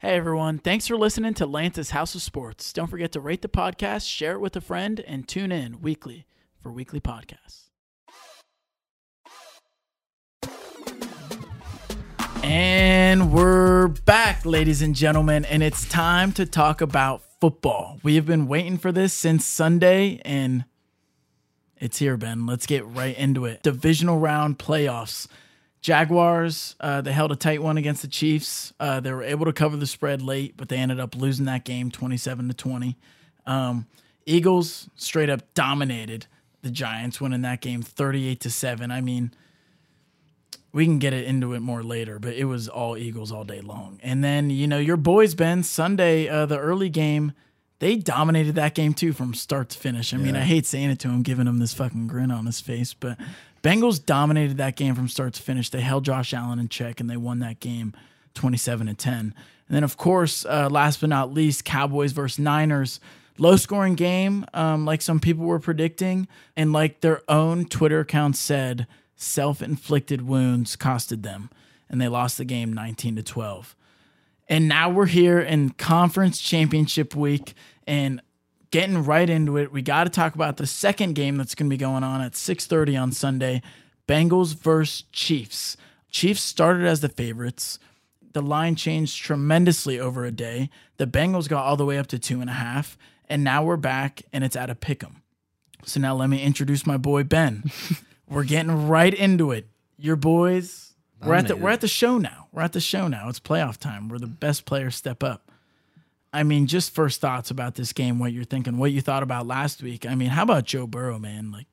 Hey everyone, thanks for listening to Lance's House of Sports. Don't forget to rate the podcast, share it with a friend, and tune in weekly for weekly podcasts. And we're back, ladies and gentlemen, and it's time to talk about football. We have been waiting for this since Sunday, and it's here, Ben. Let's get right into it. Divisional round playoffs. Jaguars, uh, they held a tight one against the Chiefs. Uh, they were able to cover the spread late, but they ended up losing that game 27 to 20. Um, Eagles straight up dominated the Giants, winning that game 38 to 7. I mean, we can get it into it more later, but it was all Eagles all day long. And then, you know, your boys, Ben, Sunday, uh, the early game, they dominated that game too from start to finish. I mean, I hate saying it to him, giving him this fucking grin on his face, but Bengals dominated that game from start to finish. They held Josh Allen in check and they won that game 27 to 10. And then, of course, uh, last but not least, Cowboys versus Niners. Low scoring game, um, like some people were predicting. And like their own Twitter account said, self inflicted wounds costed them. And they lost the game 19 to 12. And now we're here in conference championship week and getting right into it. We got to talk about the second game that's going to be going on at 6:30 on Sunday. Bengals versus Chiefs. Chiefs started as the favorites. The line changed tremendously over a day. The Bengals got all the way up to two and a half, and now we're back and it's at a pick 'em. So now let me introduce my boy Ben. we're getting right into it. Your boys. We're at the we're at the show now. We're at the show now. It's playoff time. Where the best players step up. I mean, just first thoughts about this game, what you're thinking, what you thought about last week. I mean, how about Joe Burrow, man? Like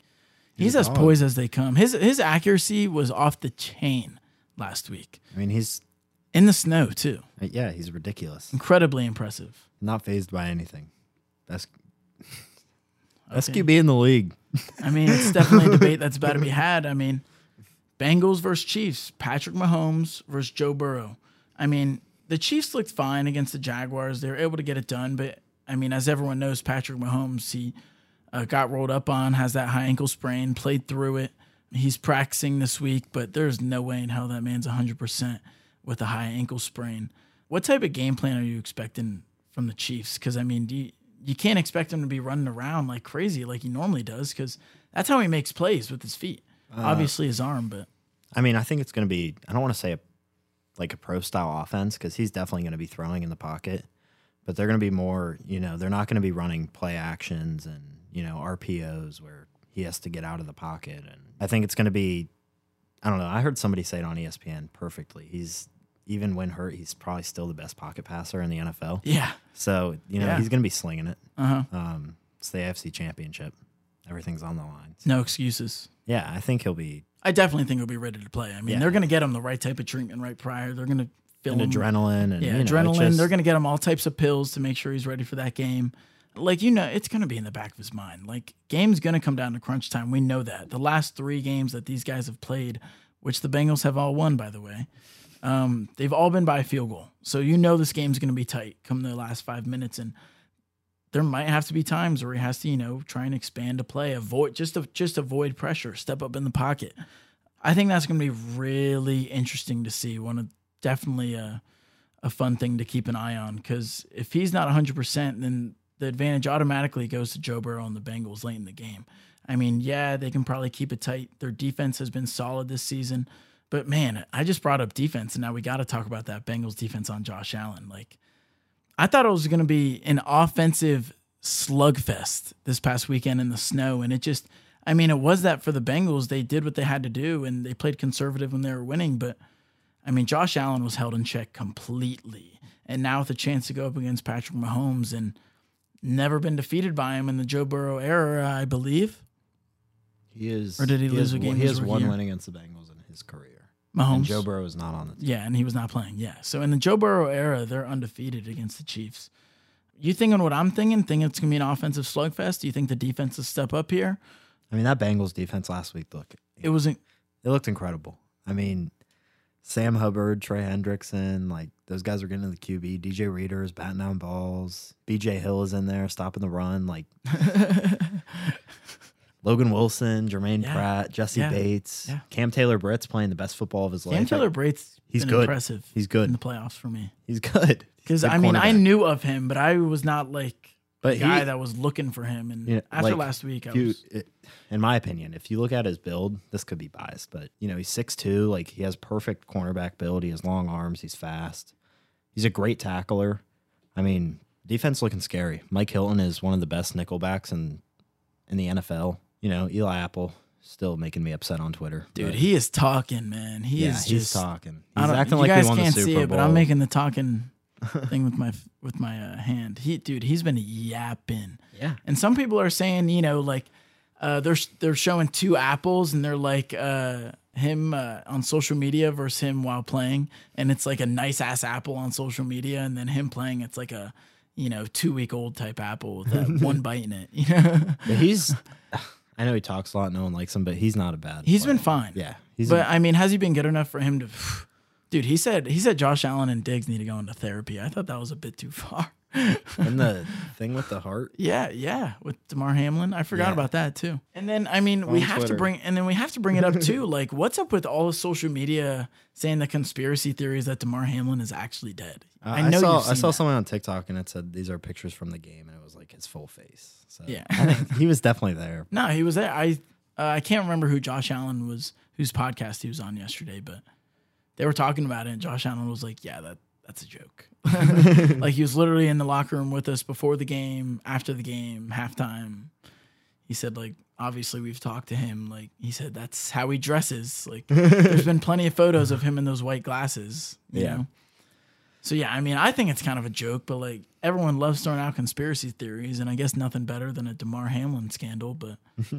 he's, as dog. poised as they come. His his accuracy was off the chain last week. I mean, he's In the snow, too. Uh, yeah, he's ridiculous. Incredibly impressive. Not phased by anything. Best best Okay. QB in the league. I mean, it's definitely a debate that's about to be had. I mean, Bengals versus Chiefs, Patrick Mahomes versus Joe Burrow. I mean, the Chiefs looked fine against the Jaguars. They were able to get it done, but I mean, as everyone knows, Patrick Mahomes, he uh, got rolled up on, has that high ankle sprain, played through it. He's practicing this week, but there's no way in hell that man's 100% with a high ankle sprain. What type of game plan are you expecting from the Chiefs? Because, I mean, do you, you can't expect him to be running around like crazy like he normally does because that's how he makes plays with his feet. Obviously, his arm, but I mean, I think it's going to be. I don't want to say a, like a pro style offense because he's definitely going to be throwing in the pocket, but they're going to be more. You know, they're not going to be running play actions and you know RPOs where he has to get out of the pocket. And I think it's going to be. I don't know. I heard somebody say it on ESPN perfectly. He's even when hurt, he's probably still the best pocket passer in the NFL. yeah. So you know Yeah. he's going to be slinging it. Uh huh. Um, it's the AFC Championship. Everything's on the line. No excuses. Yeah, I think he'll be I definitely think he'll be ready to play. I mean, Yeah. they're going to get him the right type of treatment right prior. They're going to fill an him adrenaline and Yeah, you know, adrenaline. just- They're going to get him all types of pills to make sure he's ready for that game. Like, you know, it's going to be in the back of his mind. Like, game's going to come down to crunch time. We know that. The last three games that these guys have played, which the Bengals have all won, by the way, um, they've all been by a field goal. So you know this game's going to be tight come the last five minutes. And there might have to be times where he has to, you know, try and expand a play, avoid just just avoid pressure, step up in the pocket. I think that's going to be really interesting to see. One of definitely a a fun thing to keep an eye on because if he's not 100%, then the advantage automatically goes to Joe Burrow and the Bengals late in the game. I mean, yeah, they can probably keep it tight. Their defense has been solid this season. But man, I just brought up defense, and now we got to talk about that Bengals defense on Josh Allen. Like, I thought it was going to be an offensive slugfest this past weekend in the snow, and it just, I mean, it was that for the Bengals. They did what they had to do, and they played conservative when they were winning. But I mean, Josh Allen was held in check completely, and now with a chance to go up against Patrick Mahomes and never been defeated by him in the Joe Burrow era, I believe. He is. Or did he lose has, a game He has one year? win against the Bengals in his career. Mahomes. And Joe Burrow is not on the team. Yeah, and he was not playing. Yeah. So in the Joe Burrow era, they're undefeated against the Chiefs. You thinking what I'm thinking? Thinking it's gonna be an offensive slugfest? Do you think the defense will step up here? I mean, that Bengals defense last week, look, It wasn't. it looked incredible. I mean, Sam Hubbard, Trey Hendrickson, like those guys are getting to the QB. DJ Reader is batting down balls. BJ Hill is in there stopping the run. Like Logan Wilson, Germaine Yeah. Pratt, Jessie Yeah. Bates, Yeah. Cam Taylor Britt's playing the best football of his life. Cam Taylor Britt's He's good. impressive He's good in the playoffs for me. He's good. Because I mean, I knew of him, but I was not like but the guy he, that was looking for him. And Yeah, after like, last week, I you, was it, in my opinion, if you look at his build, this could be biased, but you know, he's 6'2, like he has perfect cornerback build. He has long arms, he's fast. He's a great tackler. I mean, defense looking scary. Mike Hilton is one of the best nickelbacks in in the NFL. You know, Eli Apple still making me upset on Twitter. dude. but He is talking, man. He yeah, is he's just talking. I He's don't, acting you like guys won can't the Super see Bowl. it, but I'm making the talking thing with my with my uh, hand. He, dude, he's been yapping. yeah. And some people are saying, you know, like uh, they're they're showing two apples, and they're like uh, him uh, on social media versus him while playing, and it's like a nice ass apple on social media, and then him playing, it's like a you know two week old type apple with that one bite in it. You know, he's I know he talks a lot, no one likes him, but he's not a bad he's player. been fine. Yeah. He's but I mean, has he been good enough for him to? Dude, he said he said Josh Allen and Diggs need to go into therapy. I thought that was a bit too far. And the thing with the heart. Yeah, yeah, with Damar Hamlin, I forgot Yeah. about that too. And then I mean, we On have to bring, and then we have to bring it up too. Like, what's up with all the social media saying the conspiracy theories that Damar Hamlin is actually dead? Uh, I, know saw I saw someone on TikTok and it said these are pictures from the game and it was like his full face. So Yeah. He was definitely there. No, he was there. I uh, I can't remember who Josh Allen was, whose podcast he was on yesterday, but they were talking about it, and Josh Allen was like, "Yeah, that that's a joke." like he was literally in the locker room with us before the game, after the game, halftime. He said, like, obviously we've talked to him. Like he said, that's how he dresses. Like there's been plenty of photos of him in those white glasses. You Yeah. know. So yeah, I mean, I think it's kind of a joke, but like everyone loves throwing out conspiracy theories, and I guess nothing better than a Damar Hamlin scandal, but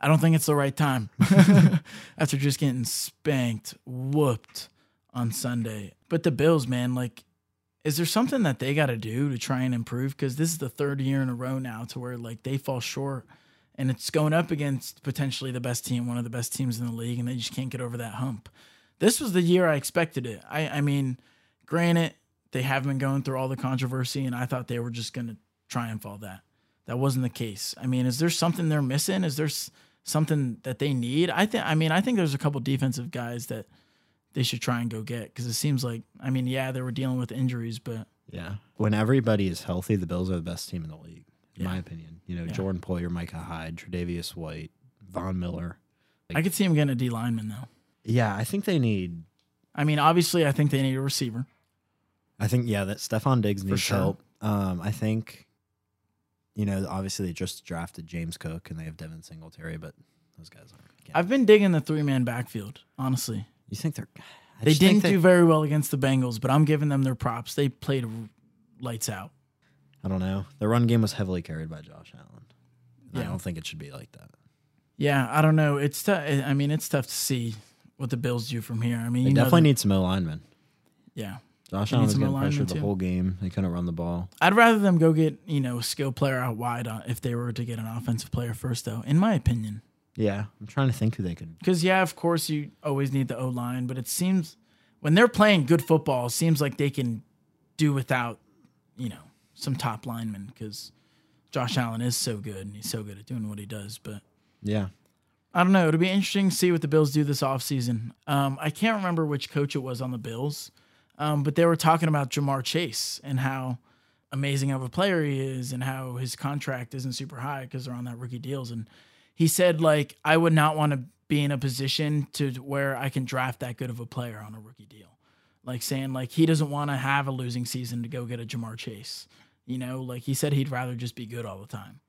I don't think it's the right time after just getting spanked, whooped on Sunday. But the Bills, man, like, is there something that they got to do to try and improve? Because this is the third year in a row now to where like they fall short, and it's going up against potentially the best team, one of the best teams in the league, and they just can't get over that hump. This was the year I expected it. I, I mean, granted, they have been going through all the controversy, and I thought they were just going to triumph all that. That wasn't the case. I mean, is there something they're missing? Is there something that they need? I think. I mean, I think there's a couple defensive guys that they should try and go get because it seems like. I mean, yeah, they were dealing with injuries, but Yeah. When everybody is healthy, the Bills are the best team in the league, in Yeah. my opinion. You know, Yeah. Jordan Poyer, Micah Hyde, Tre'Davious White, Von Miller. I could see him getting a D lineman though. Yeah, I think they need I mean, obviously, I think they need a receiver. I think yeah, that Stefon Diggs needs sure. help. Um, I think, you know, obviously they just drafted James Cook and they have Devin Singletary, but those guys aren't. I've been digging the three man backfield. Honestly, you think they're? I they didn't do very well against the Bengals, but I'm giving them their props. They played lights out. I don't know. The run game was heavily carried by Josh Allen. And I don't think it should be like that. Yeah, I don't know. It's tough. I mean, it's tough to see what the Bills do from here. I mean, They you definitely that- need some O linemen. yeah. Josh Allen was some getting pressured the too. whole game. They couldn't run the ball. I'd rather them go get you know a skill player out wide uh, if they were to get an offensive player first, though. In my opinion, Yeah, I'm trying to think who they could. because yeah, of course you always need the O line, but it seems when they're playing good football, it seems like they can do without you know some top linemen because Josh Allen is so good and he's so good at doing what he does, but. Yeah, I don't know. It'll be interesting to see what the Bills do this offseason. Um, I can't remember which coach it was on the Bills, um, but they were talking about Ja'Marr Chase and how amazing of a player he is and how his contract isn't super high because they're on that rookie deals. And he said, like, I would not want to be in a position to where I can draft that good of a player on a rookie deal. Like saying, like, he doesn't want to have a losing season to go get a Ja'Marr Chase. You know, like he said he'd rather just be good all the time.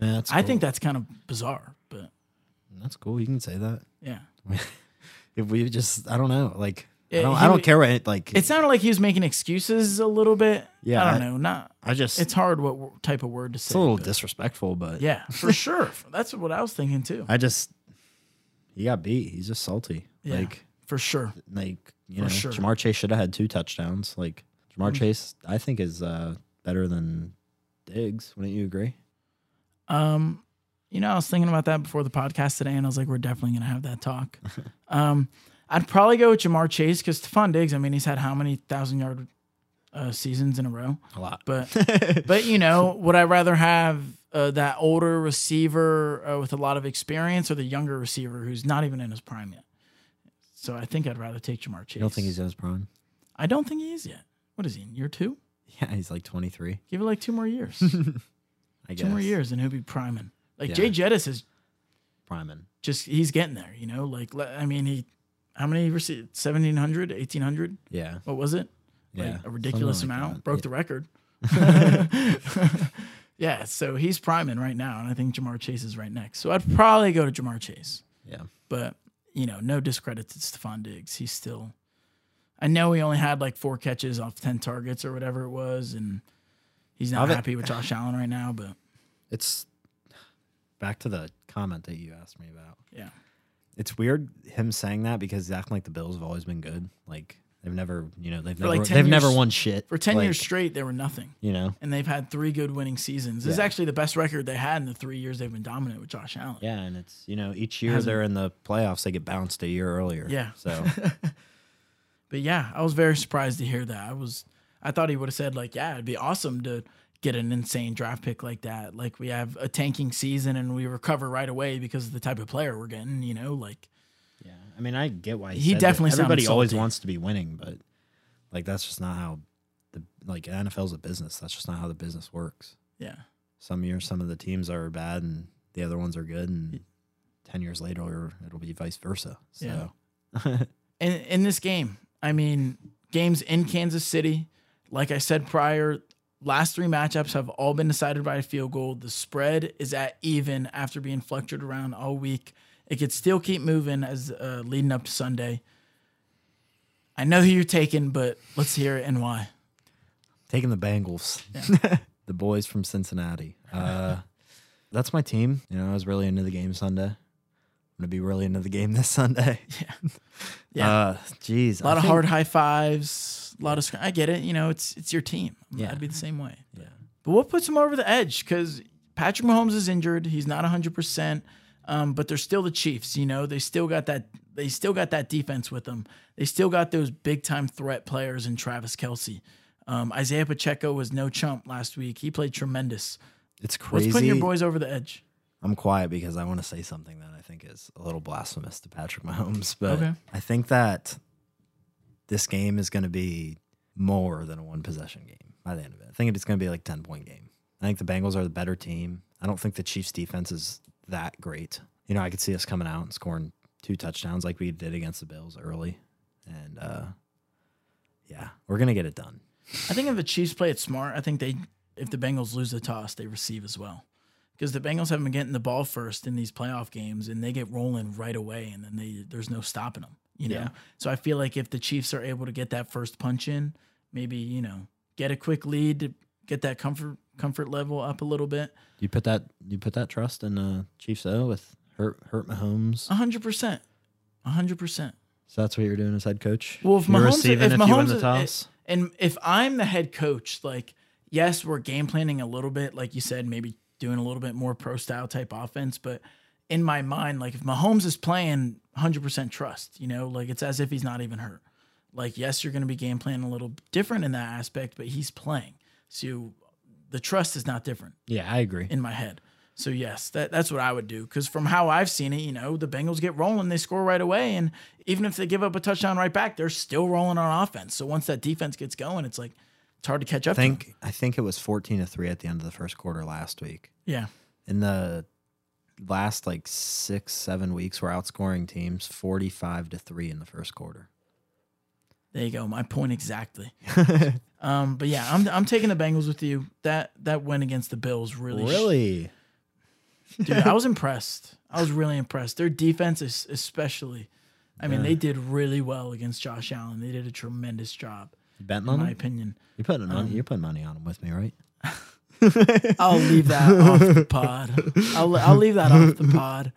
Yeah, that's I cool. think that's kind of bizarre, but that's cool. You can say that. yeah. If we just, I don't know, like I don't, he I don't care what it, like. It sounded like he was making excuses a little bit. Yeah, I don't I- know. Not. I just, It's hard what type of word to say. it's a little but- disrespectful, but yeah, for sure. That's what I was thinking too. I just, he got beat. He's just salty. Yeah. Like, For sure. like you For know, sure. Ja'Marr Chase should have had two touchdowns. Like Ja'Marr Mm. Chase, I think is uh, better than Diggs. Wouldn't you agree? Um, you know, I was thinking about that before the podcast today, and I was like, we're definitely gonna have that talk. um, I'd probably go with Ja'Marr Chase because Stefon Diggs. I mean, he's had how many thousand yard uh, seasons in a row? A lot. But but you know, would I rather have uh, that older receiver uh, with a lot of experience or the younger receiver who's not even in his prime yet. So I think I'd rather take Ja'Marr Chase. You don't think he's in his prime? I don't think he is yet. What is he in year two? Yeah, he's like 23. Give it like two more years. I guess. two more years, and he'll be priming. Like Yeah. Jay Jettis is Priming. just he's getting there. You know, like I mean, he how many received 1700 1800 Yeah. what was it like Yeah. a ridiculous like amount that. broke Yeah. the record yeah so he's priming right now and i think ja'marr chase is right next so i'd probably go to ja'marr chase Yeah. but you know no discredit to stefon diggs he's still i know he only had like four catches off 10 targets or whatever it was and he's not I've- happy with josh allen right now but It's back to the comment that you asked me about. yeah It's weird him saying that because he's acting like the Bills have always been good. Like they've never, you know, they've For never, like they've never won shit for 10 Like, years straight they were nothing You know. and they've had three good winning seasons this is actually the best record they had in the three years they've been dominant with josh allen Yeah, and it's you know each year they're in the playoffs, they get bounced a year earlier. Yeah. So But yeah, I was very surprised to hear that. I was I thought he would have said like, yeah, it'd be awesome to get an insane draft pick like that. Like we have a tanking season and we recover right away because of the type of player we're getting, you know, like yeah, I mean I get why He said definitely everybody always salty. wants to be winning, but like that's just not how the like NFL's a business. That's just not how the business works. yeah. Some years some of the teams are bad and the other ones are good, and ten years later it'll be vice versa. So In in this game, I mean, games in Kansas City, like I said prior, last three matchups have all been decided by a field goal. The spread is at even after being fluctuated around all week. It could still keep moving as uh, leading up to Sunday. I know who you're taking, but let's hear it and why. taking the Bengals, the boys from Cincinnati. Uh, that's my team. You know, I was really into the game Sunday. I'm gonna be really into the game this Sunday. Yeah. Uh, geez, A lot of hard high fives, a lot of. sc- I get it. You know, it's it's your team. Yeah. I'd be the same way. Yeah. But what puts him over the edge? Because Patrick Mahomes is injured. He's not 100%. Um, but they're still the Chiefs. You know, they still got that. They still got that defense with them. They still got those big time threat players in Travis Kelce. Um, Isaiah Pacheco was no chump last week. He played tremendous. It's crazy. What's putting your boys over the edge? I'm quiet because I want to say something that I think is a little blasphemous to Patrick Mahomes, but Okay. I think that this game is going to be more than a one possession game by the end of it. I think it's going to be like 10 point game. I think the Bengals are the better team. I don't think the Chiefs defense is that great. You know, I could see us coming out and scoring two touchdowns like we did against the Bills early. And uh yeah, we're going to get it done. I think if the Chiefs play it smart, I think they if the Bengals lose the toss, they receive as well. Because the Bengals haven't been getting the ball first in these playoff games, and they get rolling right away, and then they there's no stopping them. You know, Yeah. so I feel like if the Chiefs are able to get that first punch in, maybe you know get a quick lead to get that comfort comfort level up a little bit. You put that you put that trust in uh Chiefs though with Hurt Hurt Mahomes. A hundred percent, a hundred percent. So that's what you're doing as head coach. Well, if you're Mahomes, if if, Mahomes, you win the toss. and if I'm the head coach, like, yes, we're game planning a little bit, like you said, maybe doing a little bit more pro style type offense, but in my mind, like if Mahomes is playing 100% trust, you know, like it's as if he's not even hurt. Like, yes, you're going to be game planning a little different in that aspect, but he's playing. So the trust is not different yeah, I agree. in my head. So yes, that that's what I would do. Because from how I've seen it, you know, the Bengals get rolling, they score right away, and even if they give up a touchdown right back, they're still rolling on offense. So once that defense gets going, it's like it's hard to catch I up. to them. think I think it was 14 to 3 at the end of the first quarter last week. yeah, In the last like 6 7 weeks we're outscoring teams 45 to 3 in the first quarter. there you go. My point exactly. um, but yeah, I'm I'm taking the Bengals with you. That that win against the Bills really, Really? dude. I was impressed. I was really impressed. Their defense is especially. I mean, Yeah. they did really well against Josh Allen. They did a tremendous job, You betting in on my them? opinion. You're putting Um, money, you're putting money on them with me, right? I'll leave that off the pod. I'll I'll leave that off the pod.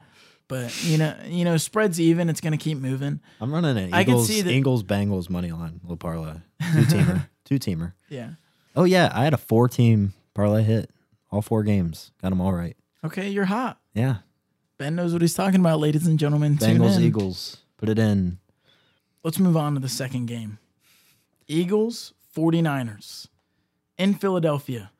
But you know, you know, spreads even. It's gonna keep moving. I'm running an I can Eagles see that- Eagles Bengals money line little parlay. Two teamer. Two teamer. Yeah. Oh yeah, I had a four team parlay hit. All four games. Got them all right. Okay, you're hot. Yeah. Ben knows what he's talking about, ladies and gentlemen. Tune Bengals in. Eagles. Put it in. Let's move on to the second game. Eagles 49ers in Philadelphia.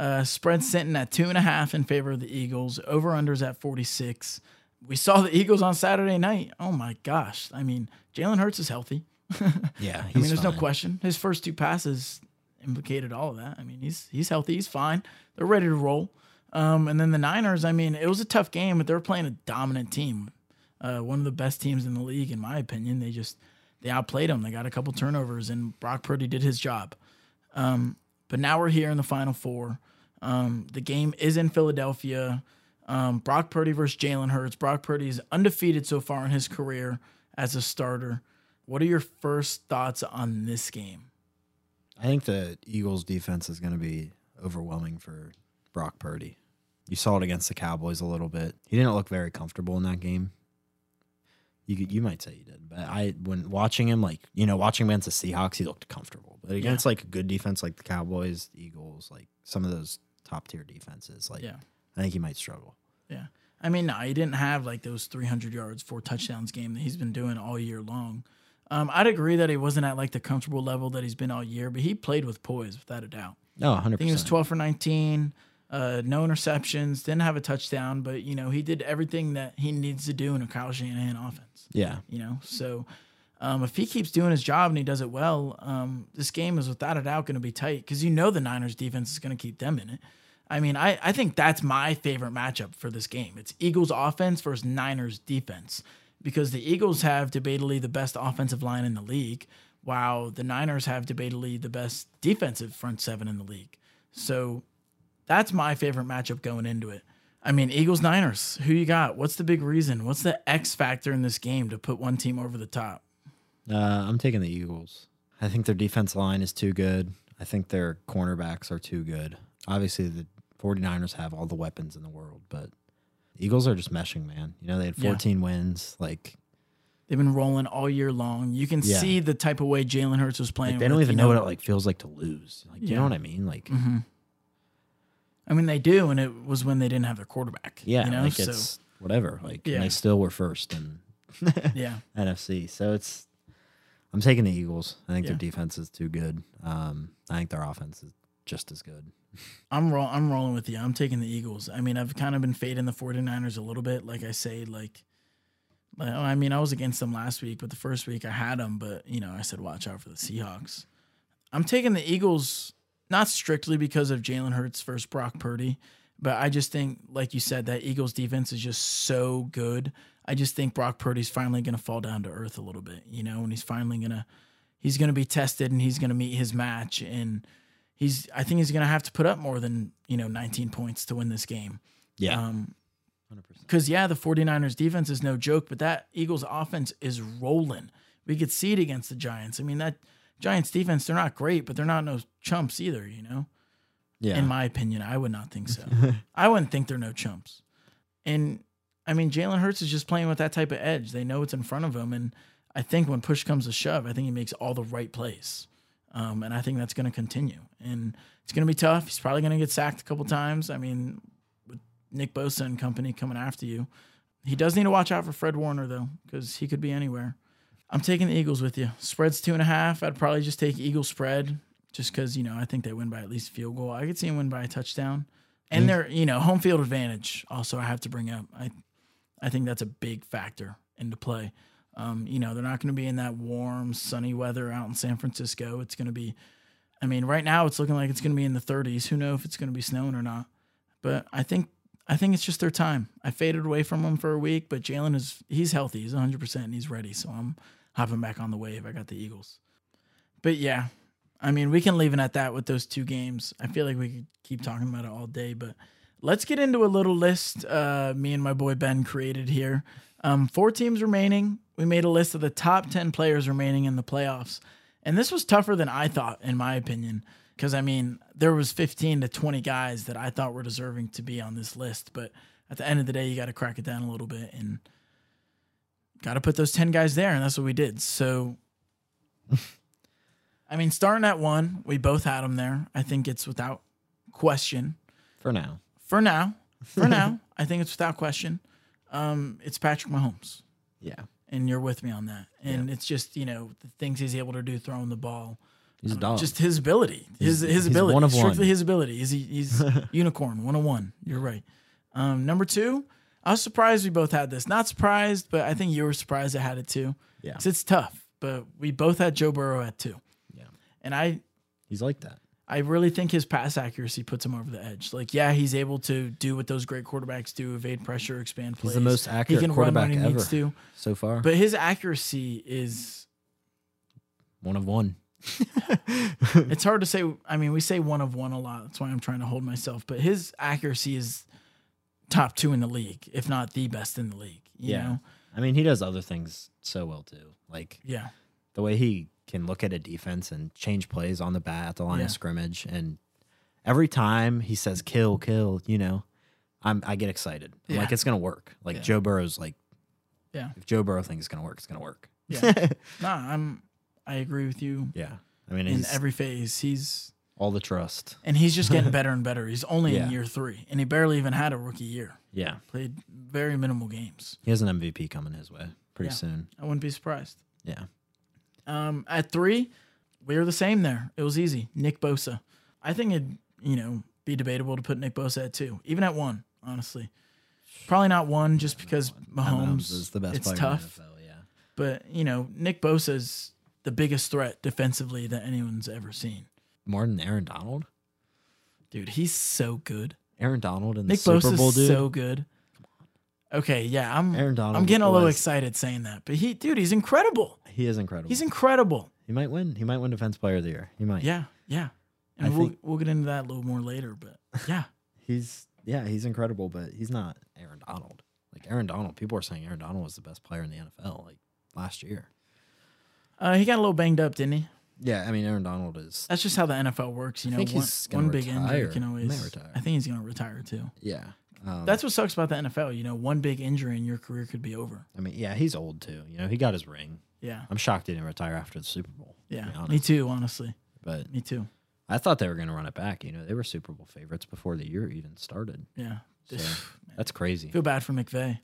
Uh, spread sitting at two and a half in favor of the Eagles. Over unders at 46. We saw the Eagles on Saturday night. Oh my gosh. I mean, Jalen Hurts is healthy. Yeah, I mean, there's no question. His first two passes implicated all of that. I mean, he's he's healthy. He's fine. They're ready to roll. Um, and then the Niners. I mean, it was a tough game, but they were playing a dominant team. Uh, one of the best teams in the league, in my opinion. They just they outplayed them. They got a couple turnovers, and Brock Purdy did his job. Um, but now we're here in the Final Four. Um, the game is in Philadelphia. Um, Brock Purdy versus Jalen Hurts. Brock Purdy is undefeated so far in his career as a starter. What are your first thoughts on this game? I think the Eagles defense is going to be overwhelming for Brock Purdy. You saw it against the Cowboys a little bit. He didn't look very comfortable in that game. You could, you might say he did, but I when watching him like you know watching him against the Seahawks, he looked comfortable. But against like a good defense like the Cowboys, the Eagles, like some of those top tier defenses, like Yeah. I think he might struggle. Yeah. I mean, no, he didn't have like those 300 yards, four touchdowns game that he's been doing all year long. Um, I'd agree that he wasn't at like the comfortable level that he's been all year, but he played with poise without a doubt. No, I hundred think he was 12 for 19, uh, no interceptions, didn't have a touchdown, but you know he did everything that he needs to do in a Kyle Shanahan offense. Yeah, You know, so um, if he keeps doing his job and he does it well, um, this game is without a doubt going to be tight because you know the Niners defense is going to keep them in it. I mean, I, I think that's my favorite matchup for this game. It's Eagles offense versus Niners defense because the Eagles have debatably the best offensive line in the league, while the Niners have debatably the best defensive front seven in the league. So that's my favorite matchup going into it. I mean, Eagles Niners, who you got? What's the big reason? What's the X factor in this game to put one team over the top? Uh, I'm taking the Eagles. I think their defense line is too good. I think their cornerbacks are too good. Obviously, the 49ers have all the weapons in the world, but Eagles are just meshing, man. You know, they had Yeah. 14 wins. Like, They've been rolling all year long. You can Yeah. see the type of way Jalen Hurts was playing. like they don't with, even you know what it like feels like to lose. Like, you know what I mean? Like, hmm I mean, they do, and it was when they didn't have their quarterback. yeah, you know, like so it's whatever. Like, and Yeah. they still were first in yeah, NFC. So it's, I'm taking the Eagles. I think Yeah. their defense is too good. Um, I think their offense is just as good. I'm roll, I'm rolling with you. I'm taking the Eagles. I mean, I've kind of been fading the 49ers a little bit. Like I say, like, like, I mean, I was against them last week, but the first week I had them. But you know, I said watch out for the Seahawks. I'm taking the Eagles not strictly because of Jalen Hurts versus Brock Purdy, but I just think, like you said, that Eagles defense is just so good. I just think Brock Purdy's finally going to fall down to earth a little bit, you know, and he's finally going to he's going to be tested and he's going to meet his match and he's I think he's going to have to put up more than, you know, 19 points to win this game. Yeah, Um hundred percent. cuz yeah, the 49ers defense is no joke, but that Eagles offense is rolling. We could see it against the Giants. I mean, that Giants defense, they're not great, but they're not no chumps either, you know. Yeah, In my opinion, I would not think so. I wouldn't think they're no chumps. And I mean, Jalen Hurts is just playing with that type of edge. They know it's in front of him, and I think when push comes to shove, I think he makes all the right plays. Um, and I think that's going to continue. And it's going to be tough. He's probably going to get sacked a couple times. I mean, with Nick Bosa and company coming after you, he does need to watch out for Fred Warner though, because he could be anywhere. I'm taking the Eagles with you. Spread's two and a half. I'd probably just take Eagle spread, just because you know I think they win by at least field goal. I could see them win by a touchdown, and they're you know home field advantage. Also, I have to bring up. I I think that's a big factor into play. Um, you know, they're not going to be in that warm, sunny weather out in San Francisco. It's going to be, I mean, right now it's looking like it's going to be in the 30s. Who knows if it's going to be snowing or not? But I think I think it's just their time. I faded away from them for a week, but Jalen is he's healthy. He's 100 percent and he's ready. So I'm hopping back on the wave. I got the Eagles. But yeah, I mean, we can leave it at that with those two games. I feel like we could keep talking about it all day, but let's get into a little list uh, me and my boy Ben created here. Um, four teams remaining. We made a list of the top 10 players remaining in the playoffs. And this was tougher than I thought, in my opinion, because I mean, there was 15 to 20 guys that I thought were deserving to be on this list. But at the end of the day, you got to crack it down a little bit and got to put those 10 guys there. And that's what we did. So, I mean, starting at one, we both had them there. I think it's without question for now. For now. For now, I think it's without question. Um, it's Patrick Mahomes, Yeah, and you're with me on that. And it's just you know the things he's able to do throwing the ball. He's a dog. Just his ability, his He's- his ability, one of strictly one. his ability. He's he's unicorn one on one. You're right. Um, number two, I was surprised we both had this. Not surprised, but I think you were surprised I had it too. Yeah. it's tough, but we both had Joe Burrow at two. Yeah. and I He's like that. I really think his pass accuracy puts him over the edge. Like, yeah, he's able to do what those great quarterbacks do: evade pressure, expand plays. He's the most accurate he can quarterback run when he ever needs to. so far. But his accuracy is one of one. it's hard to say. I mean, we say one of one a lot. That's why I'm trying to hold myself. But his accuracy is top two in the league, if not the best in the league. You Yeah. know? I mean, he does other things so well too. Like Yeah. the way he can look at a defense and change plays on the bat at the line Yeah. of scrimmage, and every time he says "kill, kill," you know, I'm I get excited. I'm Yeah. like it's gonna work. Like Yeah. Joe Burrow's like, Yeah. if Joe Burrow thinks it's gonna work, it's gonna work. Yeah. nah, I'm. I agree with you Yeah, I mean, in every phase. He's all the trust. and he's just getting better and better. He's only in year three, and he barely even had a rookie year. Yeah, Played very minimal games. he has an MVP coming his way pretty Yeah. soon. I wouldn't be surprised. Yeah, Um, at three, we were the same there. It was easy. Nick Bosa. I think it'd, you know, be debatable to put Nick Bosa at two, even at one, honestly. Probably not one just because Mahomes, is the best it's player tough. in the NFL. Yeah, But, you know, Nick Bosa's the biggest threat defensively that anyone's ever seen. more than Aaron Donald. Dude, he's so good. Aaron Donald the Nick Bowl, dude. so good. Okay, yeah, I'm Aaron Donald I'm getting a little excited saying that. But he dude, he's incredible. He is incredible. He's incredible. he might win. He might win Defense Player of the Year. He might. Yeah, yeah. And I we'll we'll get into that a little more later, but yeah. He's yeah, he's incredible, but he's not Aaron Donald. Like Aaron Donald, people are saying Aaron Donald was the best player in the NFL like last year. Uh, he got a little banged up, didn't he? Yeah, I mean Aaron Donald is That's just how the NFL works. You know, one, he's gonna one big injury can always. retire. I think he's going to retire too. yeah. Um, That's what sucks about the NFL. You know, one big injury and your career could be over. I mean, yeah, he's old too. You know, he got his ring. Yeah, I'm shocked he didn't retire after the Super Bowl. yeah. Me too. Honestly, But me too. I thought they were going to run it back. You know, they were Super Bowl favorites before the year even started. Yeah. So that's crazy. Feel bad for McVay.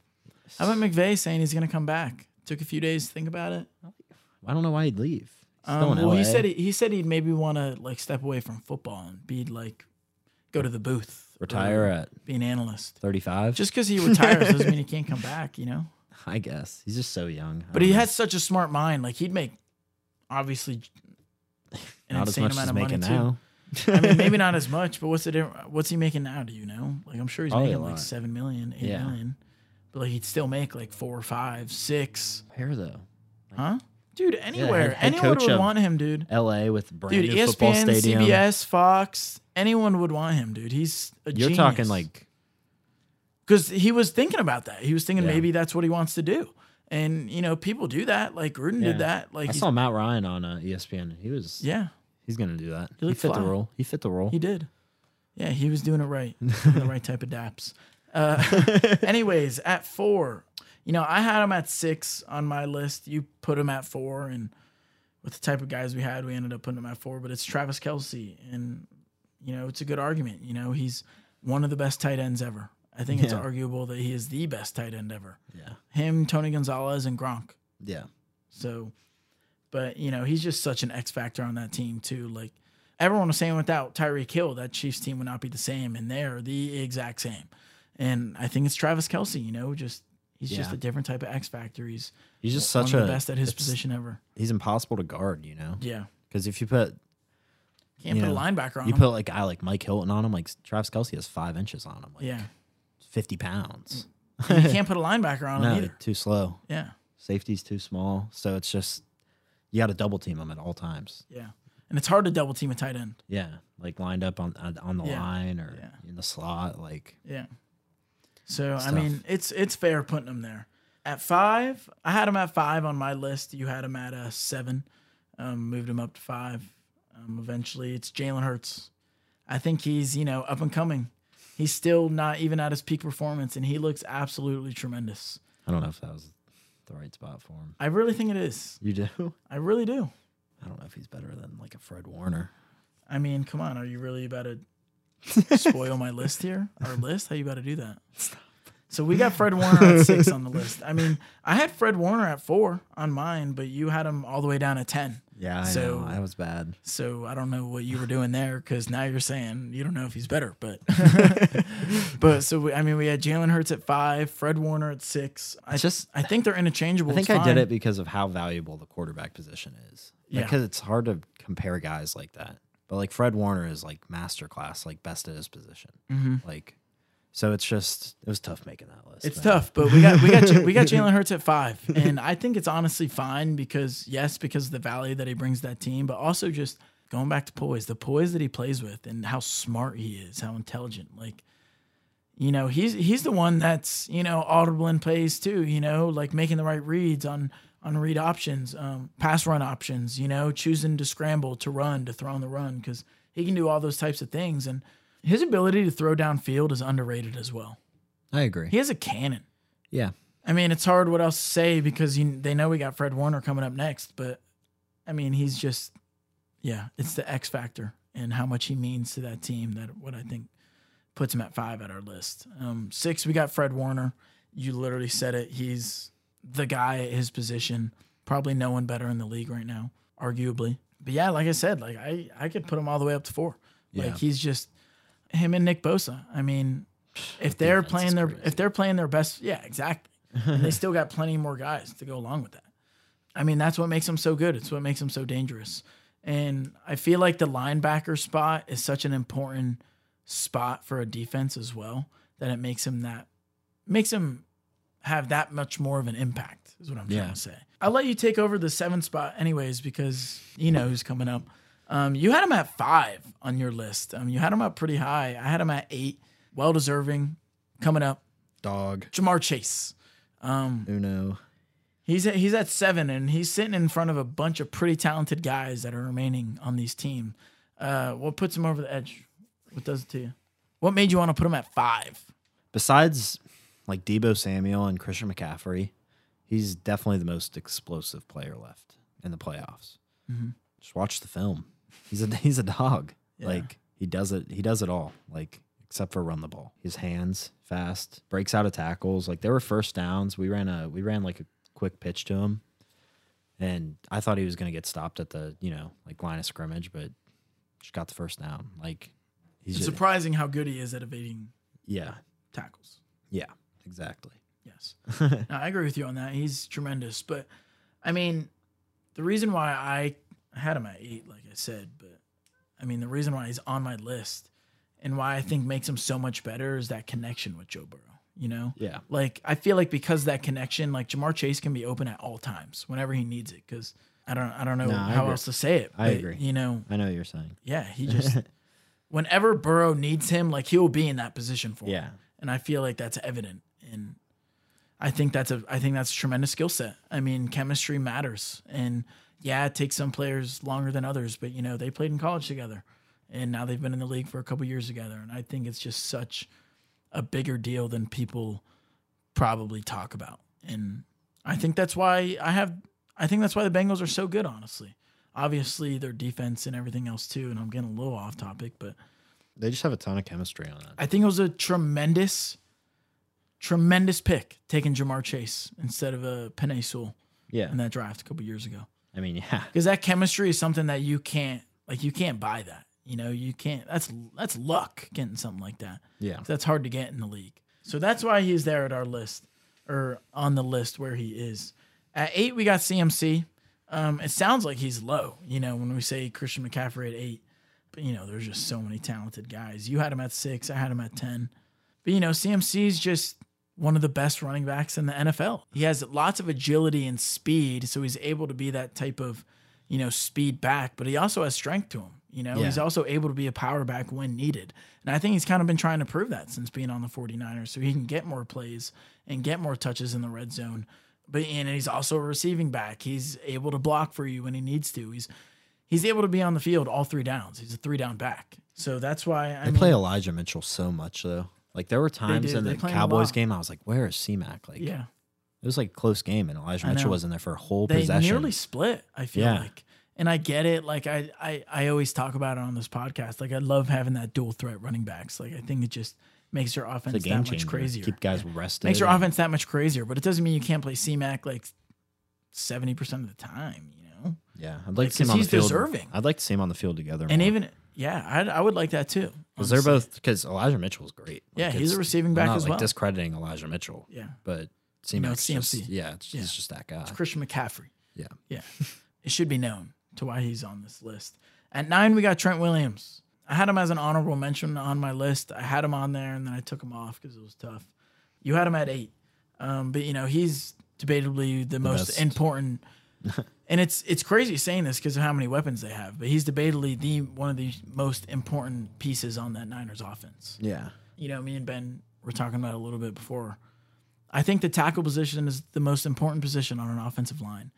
How about McVay saying he's going to come back? Took a few days to think about it. I don't know why he'd leave. Um, well, he said he, he said he'd maybe want to like step away from football and be like go to the booth, retire at be an analyst. 35. Just because he retires doesn't mean he can't come back. You know. I guess he's just so young. But he know. has such a smart mind. Like he'd make obviously an not as insane much amount as of money making too. now. I mean, maybe not as much, but what's the difference? What's he making now? Do you know? Like I'm sure he's Probably making like seven million, eight million, Yeah. but like he'd still make like four, five, six, Where though? huh? Dude, anywhere, head anyone would want him, dude. L.A. with brand Dude, new football ESPN, stadium. CBS, Fox, anyone would want him, dude. He's a You're talking like because he was thinking about that. He was thinking Yeah. maybe that's what he wants to do, and you know, people do that. Like Gruden Yeah. did that. Like I saw Matt Ryan on uh, ESPN. He was yeah, he's gonna do that. He, looked fit the role. He fit the role. He did. Yeah, he was doing it right. Doing the right type of daps. Uh, anyways, at four, you know, I had him at six on my list. You put him at four, and with the type of guys we had, we ended up putting him at four. But it's Travis Kelce, and you know, it's a good argument. You know, he's one of the best tight ends ever. I think it's Yeah. arguable that he is the best tight end ever. yeah. Him, Tony Gonzalez, and Gronk. Yeah. So, but you know, he's just such an X factor on that team too. Like everyone was saying, without Tyreek Hill, that Chiefs team would not be the same, and they're the exact same. And I think it's Travis Kelce. You know, just he's just a different type of X factor. He's He's just such a the best at his position ever. He's impossible to guard. You know, Yeah, because if you put can't You put know, a linebacker on you him. put like a guy like Mike Hilton on him, like Travis Kelce has five inches on him, like yeah, fifty pounds. And you can't put a linebacker on him either. too slow. Yeah, Safety's too small, so it's just you got to double team him at all times. yeah, and it's hard to double team a tight end. Yeah, like lined up on on the Yeah. line or Yeah. in the slot. Like Yeah. So I mean, it's it's fair putting him there. At five, I had him at five on my list. You had him at a seven. Um, moved him up to five. Um, eventually, it's Jalen Hurts. I think he's you know up and coming. He's still not even at his peak performance, and he looks absolutely tremendous. I don't know if that was the right spot for him. I really think it is. You do? I really do. I don't know if he's better than like a Fred Warner. I mean, come on, are you really about to spoil my list here? Our list? How you about to do that? So we got Fred Warner at six on the list. I mean, I had Fred Warner at four on mine, but you had him all the way down at ten. Yeah, I So- know that was bad. So I don't know what you were doing there because now you're saying you don't know if he's better, but but so we, I mean we had Jalen Hurts at five, Fred Warner at six. I It's just I think they're interchangeable. I think I did it because of how valuable the quarterback position is. Yeah. Because it's hard to compare guys like that. But like Fred Warner is like masterclass, like best at his position. Mm-hmm. Like, so it's just it was tough making that list. It's man. tough, but we got we got we got Jalen Hurts at five, and I think it's honestly fine because yes, because of the value that he brings to that team, but also just going back to poise, the poise that he plays with, and how smart he is, how intelligent. Like, you know, he's he's the one that's you know audible in plays too. You know, like making the right reads on on read options, um, pass run options. You know, choosing to scramble, to run, to throw on the run because he can do all those types of things, and his ability to throw downfield is underrated as well. I agree. He has a cannon. Yeah. I mean, it's hard what else to say because you, they know we got Fred Warner coming up next, but I mean, he's just, yeah, it's the X factor and how much he means to that team that what I think puts him at five at our list. Um, six, we got Fred Warner. You literally said it. He's the guy at his position. Probably no one better in the league right now, arguably. But yeah, like I said, like I, I could put him all the way up to four. Yeah. Like he's just him and Nick Bosa. I mean, if they're playing their crazy. if they're playing their best, yeah, exactly. and they still got plenty more guys to go along with that. I mean, that's what makes them so good. It's what makes them so dangerous. And I feel like the linebacker spot is such an important spot for a defense as well that it makes him that makes him have that much more of an impact is what I'm trying Yeah. to say. I'll let you take over the seven spot anyways because you know who's coming up. Um, you had him at five on your list. Um, you had him up pretty high. I had him at eight. Well deserving. Coming up, Dog. Ja'Marr Chase. Uno. He's at, he's at seven, and he's sitting in front of a bunch of pretty talented guys that are remaining on these team. Uh, what puts him over the edge? What does it to you? What made you want to put him at five? Besides like Deebo Samuel and Christian McCaffrey, he's definitely the most explosive player left in the playoffs. Mm-hmm. Just watch the film. He's a he's a dog. Like he does it. He does it all. Like except for run the ball. His hands fast, breaks out of tackles. Like there were first downs. We ran a we ran like a quick pitch to him, and I thought he was gonna get stopped at the you know like line of scrimmage, but just got the first down. Like he's It's just, surprising how good he is at evading yeah tackles. yeah exactly. Yes. no, I agree with you on that. He's tremendous. But I mean, the reason why I had him at eight, like I said, but I mean, the reason why he's on my list and why I think makes him so much better is that connection with Joe Burrow. You know? Yeah. Like, I feel like because that connection, like Ja'Marr Chase can be open at all times whenever he needs it. Cause I don't, I don't know No, how else to say it. I agree. You know, I know what you're saying. yeah, he just, whenever Burrow needs him, like he'll be in that position for him Yeah. and I feel like that's evident. I think that's a I think that's a tremendous skill set. I mean, chemistry matters, and yeah, it takes some players longer than others, but you know they played in college together, and now they've been in the league for a couple years together, and I think it's just such a bigger deal than people probably talk about, and I think that's why I have I think that's why the Bengals are so good, honestly. Obviously, their defense and everything else too, and I'm getting a little off topic, but They just have a ton of chemistry on that. I think it was a tremendous, tremendous pick taking Ja'Marr Chase instead of a Penei Sewell Yeah. in that draft a couple years ago. I mean, yeah. Because that chemistry is something that you can't like you can't buy that. You know, you can't that's that's luck getting something like that. Yeah. That's hard to get in the league. So that's why he's there at our list or on the list where he is. At eight, we got CMC. Um, it sounds like he's low, you know, when we say Christian McCaffrey at eight. But you know, there's just so many talented guys. You had him at six, I had him at ten. But you know, CMC's just one of the best running backs in the NFL. He has lots of agility and speed, so he's able to be that type of, you know, speed back, but he also has strength to him. You know, Yeah. he's also able to be a power back when needed. And I think he's kind of been trying to prove that since being on the 49ers so he can get more plays and get more touches in the red zone. But and he's also a receiving back. He's able to block for you when he needs to. He's he's able to be on the field all three downs. He's a three down back. So that's why I They mean, play Elijah Mitchell so much though. Like there were times in the play him a Cowboys game, I was like, "Where is CMAC?" Like, yeah. it was like a close game, and Elijah Mitchell was in there for a whole possession. They possession. nearly split, I feel Yeah. like. And I get it. Like I, I, I always talk about it on this podcast. Like I love having that dual threat running backs. Like I think it just makes your offense that much changer. crazier. Keep guys Yeah. rested. Makes your and- offense that much crazier. But it doesn't mean you can't play C-Mac like seventy percent of the time. You know. Yeah, I'd like Like, to see him on the field. deserving. I'd like to see him on the field together. And more. even yeah, I, I would like that too. because they're both because Elijah Mitchell's great. Yeah, he's a receiving back not, as like well. discrediting Elijah Mitchell, Yeah, but CMC, No, it's just, CMC. yeah, it's, Yeah. he's just that guy. it's Christian McCaffrey. Yeah, Yeah, it should be known to why he's on this list. At nine, we got Trent Williams. I had him as an honorable mention on my list. I had him on there, and then I took him off because it was tough. You had him at eight, um, but you know he's debatably the, most best. important. and it's it's crazy saying this because of how many weapons they have, but he's debatably the one of the most important pieces on that Niners offense. yeah, you know, me and Ben were talking about a little bit before. I think the tackle position is the most important position on an offensive line,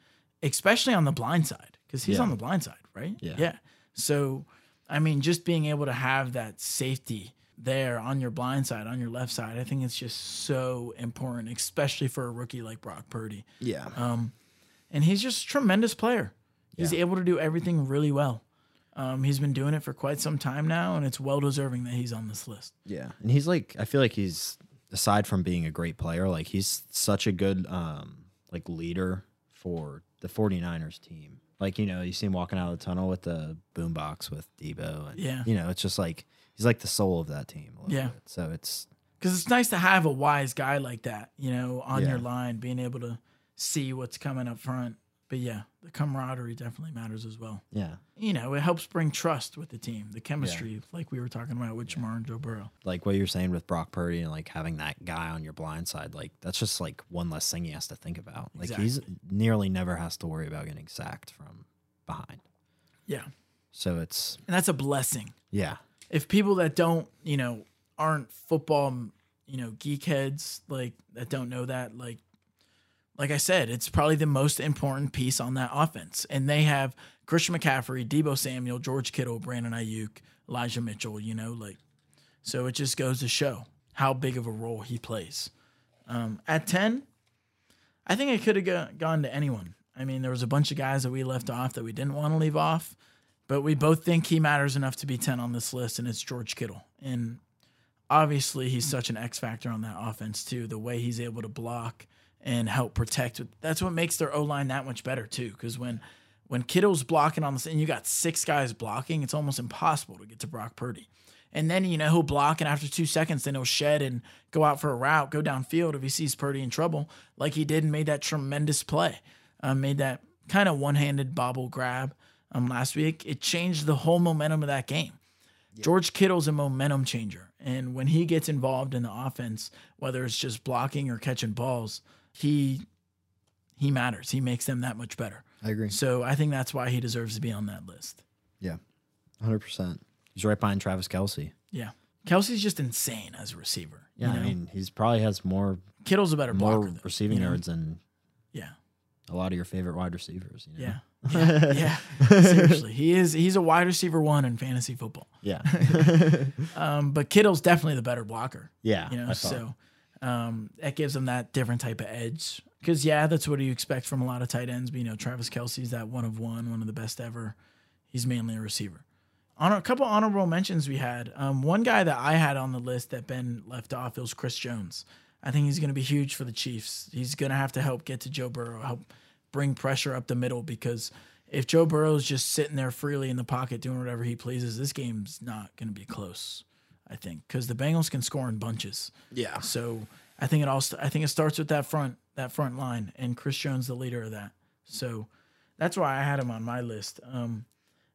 especially on the blind side, because he's Yeah. on the blind side, right? Yeah. Yeah. So, I mean, just being able to have that safety there on your blind side, on your left side, I think it's just so important, especially for a rookie like Brock Purdy. yeah. Um, and he's just a tremendous player. He's Yeah. able to do everything really well. Um, he's been doing it for quite some time now, and it's well deserving that he's on this list. Yeah. And he's like I feel like he's aside from being a great player, like he's such a good um like leader for the 49ers team. Like, you know, you see him walking out of the tunnel with the boombox with Deebo and Yeah. you know, it's just like he's like the soul of that team. Yeah. bit. So it's because it's nice to have a wise guy like that, you know, on Yeah. your line, being able to see what's coming up front. But yeah, the camaraderie definitely matters as well. yeah. You know, it helps bring trust with the team, the chemistry, like we were talking about with Ja'Marr and Joe Burrow. Like what you're saying with Brock Purdy and like having that guy on your blind side, like that's just like one less thing he has to think about. Like he's nearly never has to worry about getting sacked from behind. Yeah, So it's and that's a blessing. yeah. If people that don't, you know, aren't football, you know, geek heads like that don't know that, like, like I said, it's probably the most important piece on that offense, and they have Christian McCaffrey, Deebo Samuel, George Kittle, Brandon Aiyuk, Elijah Mitchell. You know, like, so it just goes to show how big of a role he plays. Um, at ten, I think it could have go- gone to anyone. I mean, there was a bunch of guys that we left off that we didn't want to leave off, but we both think he matters enough to be ten on this list, and it's George Kittle. And obviously, he's such an X factor on that offense too. The way he's able to block and help protect. That's what makes their O line that much better too. Because when when Kittle's blocking on the and you got six guys blocking, it's almost impossible to get to Brock Purdy. And then you know he'll block, and after two seconds, then he'll shed and go out for a route, go downfield if he sees Purdy in trouble, like he did and made that tremendous play, um, made that kind of one-handed bobble grab um, last week. It changed the whole momentum of that game. George Kittle's a momentum changer. And when he gets involved in the offense, whether it's just blocking or catching balls, he he matters. He makes them that much better. I agree. So I think that's why he deserves to be on that list. Yeah. 100%. He's right behind Travis Kelce. Yeah. Kelce's just insane as a receiver. Yeah, you know? I mean, he's probably has more Kittle's a better more blocker. though, receiving you know? yards than Yeah. a lot of your favorite wide receivers. You know? Yeah. Yeah. yeah. Seriously. He is he's a wide receiver one in fantasy football. Yeah. Um, but Kittle's definitely the better blocker. yeah. you know I thought. so um, that gives them that different type of edge. Because yeah that's what you expect from a lot of tight ends. But you know travis kelce's that one of one one of the best ever. He's mainly a receiver. On a couple honorable mentions we had um, one guy that i had on the list that ben left off was chris jones. I think he's going to be huge for the chiefs. He's going to have to help get to joe burrow help bring pressure up the middle because if joe burrow's just sitting there freely in the pocket doing whatever he pleases this game's not going to be close i think because the bengals can score in bunches Yeah. so I think it all. I think it starts with that front that front line, and Chris Jones the leader of that. So that's why I had him on my list. Um,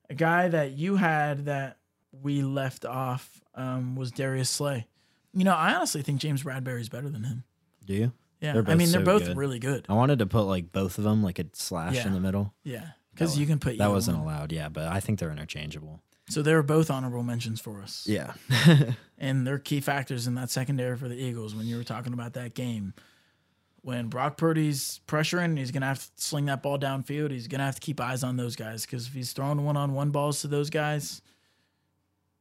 a guy that you had that we left off um, was Darius Slay. You know, I honestly think James Bradberry's better than him. Do you? Yeah, I mean they're so both good. really good. I wanted to put like both of them like a slash Yeah. in the middle. Yeah, because you can put That wasn't one. allowed. Yeah, but I think they're interchangeable. So they were both honorable mentions for us. Yeah. and they're key factors in that secondary for the Eagles when you were talking about that game. When Brock Purdy's pressuring, he's gonna have to sling that ball downfield. He's gonna have to keep eyes on those guys because if he's throwing one-on-one balls to those guys,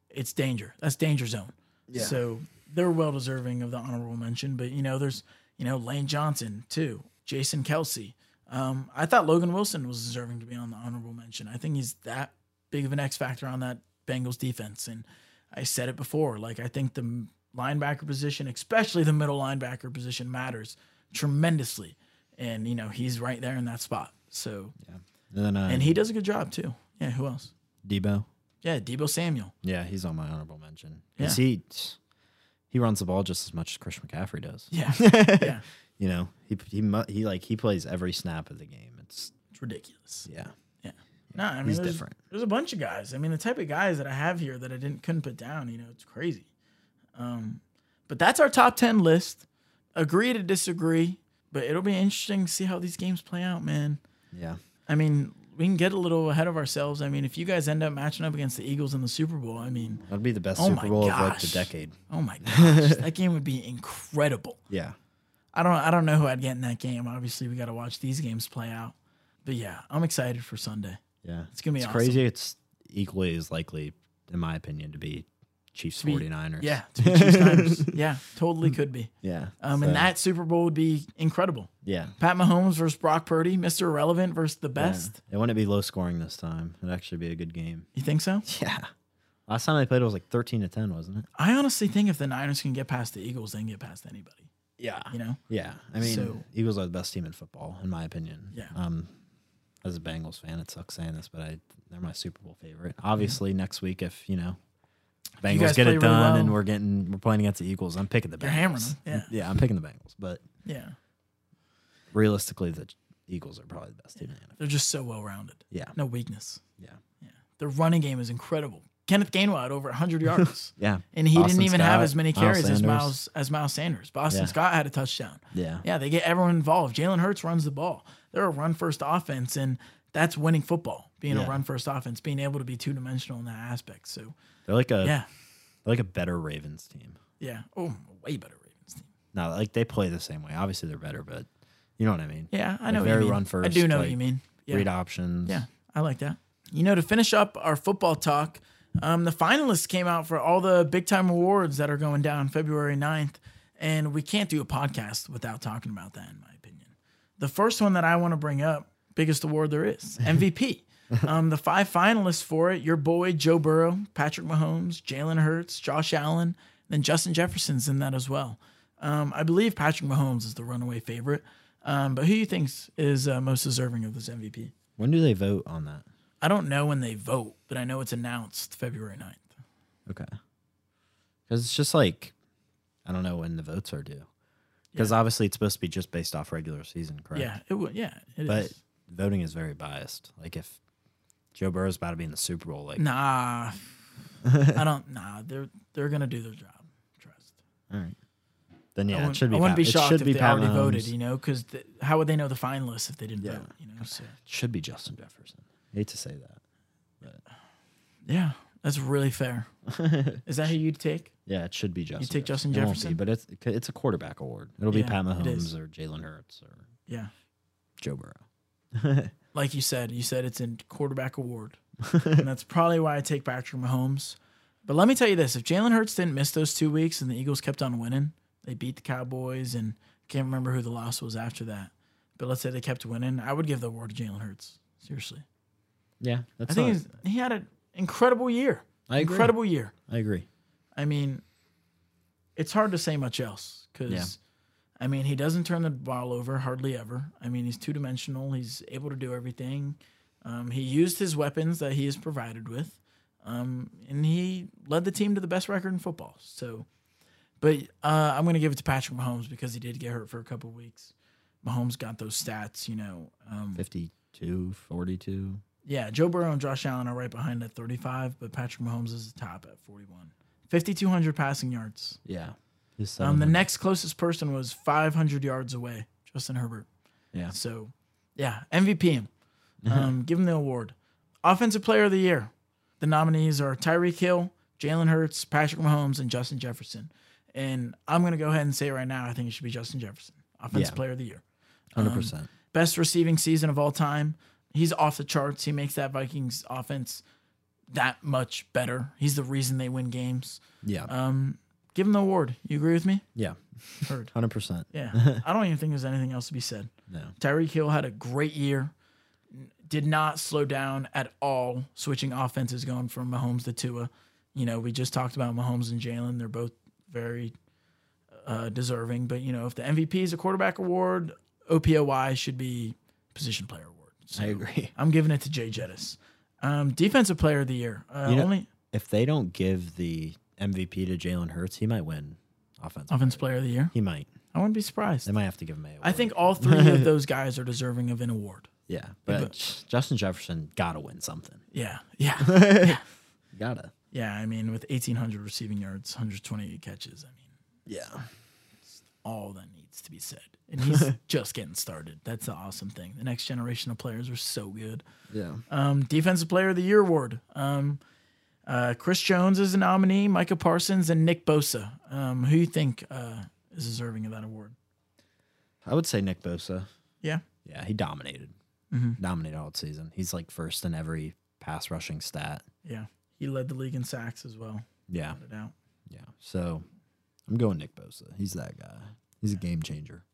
it's danger. That's danger zone. Yeah. So they're well deserving of the honorable mention. But you know, there's you know Lane Johnson too, Jason Kelce, Um, I thought Logan Wilson was deserving to be on the honorable mention. I think he's that big of an X factor on that Bengals defense. And I said it before, like I think the linebacker position, especially the middle linebacker position, matters tremendously. And you know he's right there in that spot. So yeah, And then uh, and he does a good job too. Yeah. Who else? Deebo. Yeah, Deebo Samuel. Yeah, he's on my honorable mention. Yeah. he he runs the ball just as much as Christian McCaffrey does. Yeah. yeah. You know, he he he like he plays every snap of the game. It's It's ridiculous. yeah. No, I mean He's there's, different. There's a bunch of guys. I mean, the type of guys that I have here that I didn't couldn't put down. You know, it's crazy. Um, but that's our top ten list. Agree to disagree, but it'll be interesting to see how these games play out, man. Yeah. I mean, we can get a little ahead of ourselves. I mean, if you guys end up matching up against the Eagles in the Super Bowl, I mean, That'd be the best Oh Super Bowl of like the decade. oh my gosh, that game would be incredible. Yeah. I don't I don't know who I'd get in that game. Obviously, we got to watch these games play out. But yeah, I'm excited for Sunday. Yeah. It's gonna be It's awesome. crazy. It's equally as likely, in my opinion, to be Chiefs be- 49ers. Yeah, to be Chiefs Niners. Yeah, totally could be. Yeah. Um, So, and that Super Bowl would be incredible. Yeah. Pat Mahomes versus Brock Purdy, Mr. Irrelevant versus the best. Yeah. It wouldn't be low scoring this time. It'd actually be a good game. You think so? Yeah. Last time they played, it was like 13 to 10, wasn't it? I honestly think if the Niners can get past the Eagles, they can get past anybody. Yeah. You know? Yeah. I mean, So- Eagles are the best team in football, in my opinion. Yeah. Um, as a Bengals fan, it sucks saying this, but I they're my Super Bowl favorite. Obviously, mm-hmm. next week, if you know Bengals guys get it really done well- and we're getting we're playing against the Eagles, I'm picking the Bengals. You're hammering them, yeah. Yeah, I'm picking the Bengals, but Yeah. realistically, the Eagles are probably the best team in the NFL. They're just so well rounded. Yeah. No weakness. Yeah. Yeah. Their running game is incredible. Kenneth Gainwell had over 100 yards. Yeah. And he Boston didn't even have as many Miles carries as Miles as Miles Sanders. Boston Yeah. Scott had a touchdown. Yeah. Yeah, they get everyone involved. Jalen Hurts runs the ball. They're a run first offense, and that's winning football. Being a run first offense, being able to be two dimensional in that aspect. So They're like a yeah, they're like a better Ravens team. yeah. Oh, way better Ravens team. No, like they play the same way. Obviously, they're better, but you know what I mean. Yeah, I Like know. what very you mean. run I do know what you mean. Yeah, Read options. yeah. I like that. You know, to finish up our football talk, um, the finalists came out for all the big time awards that are going down February 9th. And we can't do a podcast without talking about that, in my opinion. The first one that I want to bring up, biggest award there is, MVP. um, the five finalists for it, your boy Joe Burrow, Patrick Mahomes, Jalen Hurts, Josh Allen, then Justin Jefferson's in that as well. Um, I believe Patrick Mahomes is the runaway favorite. Um, but who do you think is uh, most deserving of this MVP? When do they vote on that? I don't know when they vote, but I know it's announced February 9th. Okay. Because it's just like, I don't know when the votes are due. Because obviously it's supposed to be just based off regular season, correct? Yeah, it would. Yeah, it is. But voting is very biased. Like if Joe Burrow's about to be in the Super Bowl, like, nah, I don't. Nah, they're they're gonna do their job. Trust. all right. Then yeah, it should be. I wouldn't Pat- be it shocked should if be they Pat already voted. You know, because how would they know the finalists if they didn't Yeah. vote? You know, so It should be Justin Jefferson. hate to say that. but yeah, that's really fair. is that who you'd take? Yeah, it should be Justin. You take Justin It won't be, Jefferson? but it's it's a quarterback award. It'll be Yeah, Pat it is. Mahomes or Jalen Hurts or Yeah, Joe Burrow. like you said, you said it's a quarterback award, and that's probably why I take Patrick Mahomes. But let me tell you this: if Jalen Hurts didn't miss those two weeks and the Eagles kept on winning, they beat the Cowboys and can't remember who the loss was after that. But let's say they kept winning, I would give the award to Jalen Hurts. Seriously, Yeah, that's I think not- he's, he had an incredible year. I agree. Incredible year. I agree. I mean, it's hard to say much else because, Yeah. I mean, he doesn't turn the ball over hardly ever. I mean, he's two dimensional. He's able to do everything. Um, he used his weapons that he is provided with, um, and he led the team to the best record in football. So, but uh, I'm going to give it to Patrick Mahomes because he did get hurt for a couple weeks. Mahomes got those stats, you know. Um, 52, 42. Yeah, Joe Burrow and Josh Allen are right behind at 35, but Patrick Mahomes is the top at 41. 5,200 passing yards. Yeah. Um, the next closest person was 500 yards away, Justin Herbert. Yeah. So, yeah, MVP him. Um, give him the award. Offensive Player of the Year. The nominees are Tyreek Hill, Jalen Hurts, Patrick Mahomes, and Justin Jefferson. And I'm going to go ahead and say right now, I think it should be Justin Jefferson, Offensive Yeah. Player of the Year. 100%. Best receiving season of all time. He's off the charts. He makes that Vikings offense that much better. He's the reason they win games. yeah. Um, give him the award. You agree with me? Yeah, Heard. hundred percent. Yeah. I don't even think there's anything else to be said. No. Tyreek Hill had a great year. Did not slow down at all, switching offenses going from Mahomes to Tua. You know, we just talked about Mahomes and Jalen. They're both very uh, deserving. But, you know, if the MVP is a quarterback award, OPOY should be position player. So I agree. I'm giving it to Jay Jettis. Um, defensive player of the year. Uh, You know- only If they don't give the MVP to Jalen Hurts, he might win offensive. offensive player of the year. He might. I wouldn't be surprised. They might have to give him a. I award. think all three of those guys are deserving of an award. Yeah, but, but- Justin Jefferson gotta win something. Yeah. Yeah. Gotta. Yeah, I mean, with 1,800 receiving yards, 128 catches, I mean, Yeah. All that needs to be said. And he's just getting started. That's the awesome thing. The next generation of players are so good. Yeah. Um, Defensive Player of the Year award. Um, uh, Chris Jones is a nominee, Micah Parsons, and Nick Bosa. Um, who you think uh, is deserving of that award? I would say Nick Bosa. Yeah. Yeah, he dominated. Mm-hmm. Dominated all season. He's like first in every pass rushing stat. Yeah. He led the league in sacks as well. Yeah. Without a doubt. Yeah. So I'm going Nick Bosa. He's that guy. He's a game changer.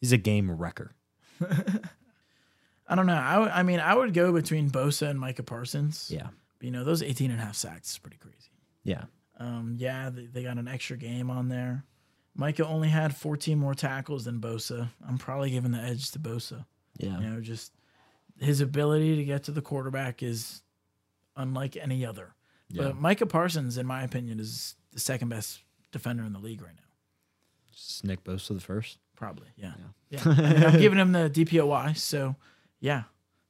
He's a game wrecker. I don't know. I, I mean, I would go between Bosa and Micah Parsons. Yeah. But, you know, those 18 and a half sacks is pretty crazy. Yeah. Um, yeah, they, they got an extra game on there. Micah only had 14 more tackles than Bosa. I'm probably giving the edge to Bosa. Yeah. You know, just his ability to get to the quarterback is unlike any other. Yeah. But Micah Parsons, in my opinion, is the second best defender in the league right now. Just Nick Bosa the first. Probably, yeah. Yeah. I mean, I'm giving him the DPOY. So, yeah.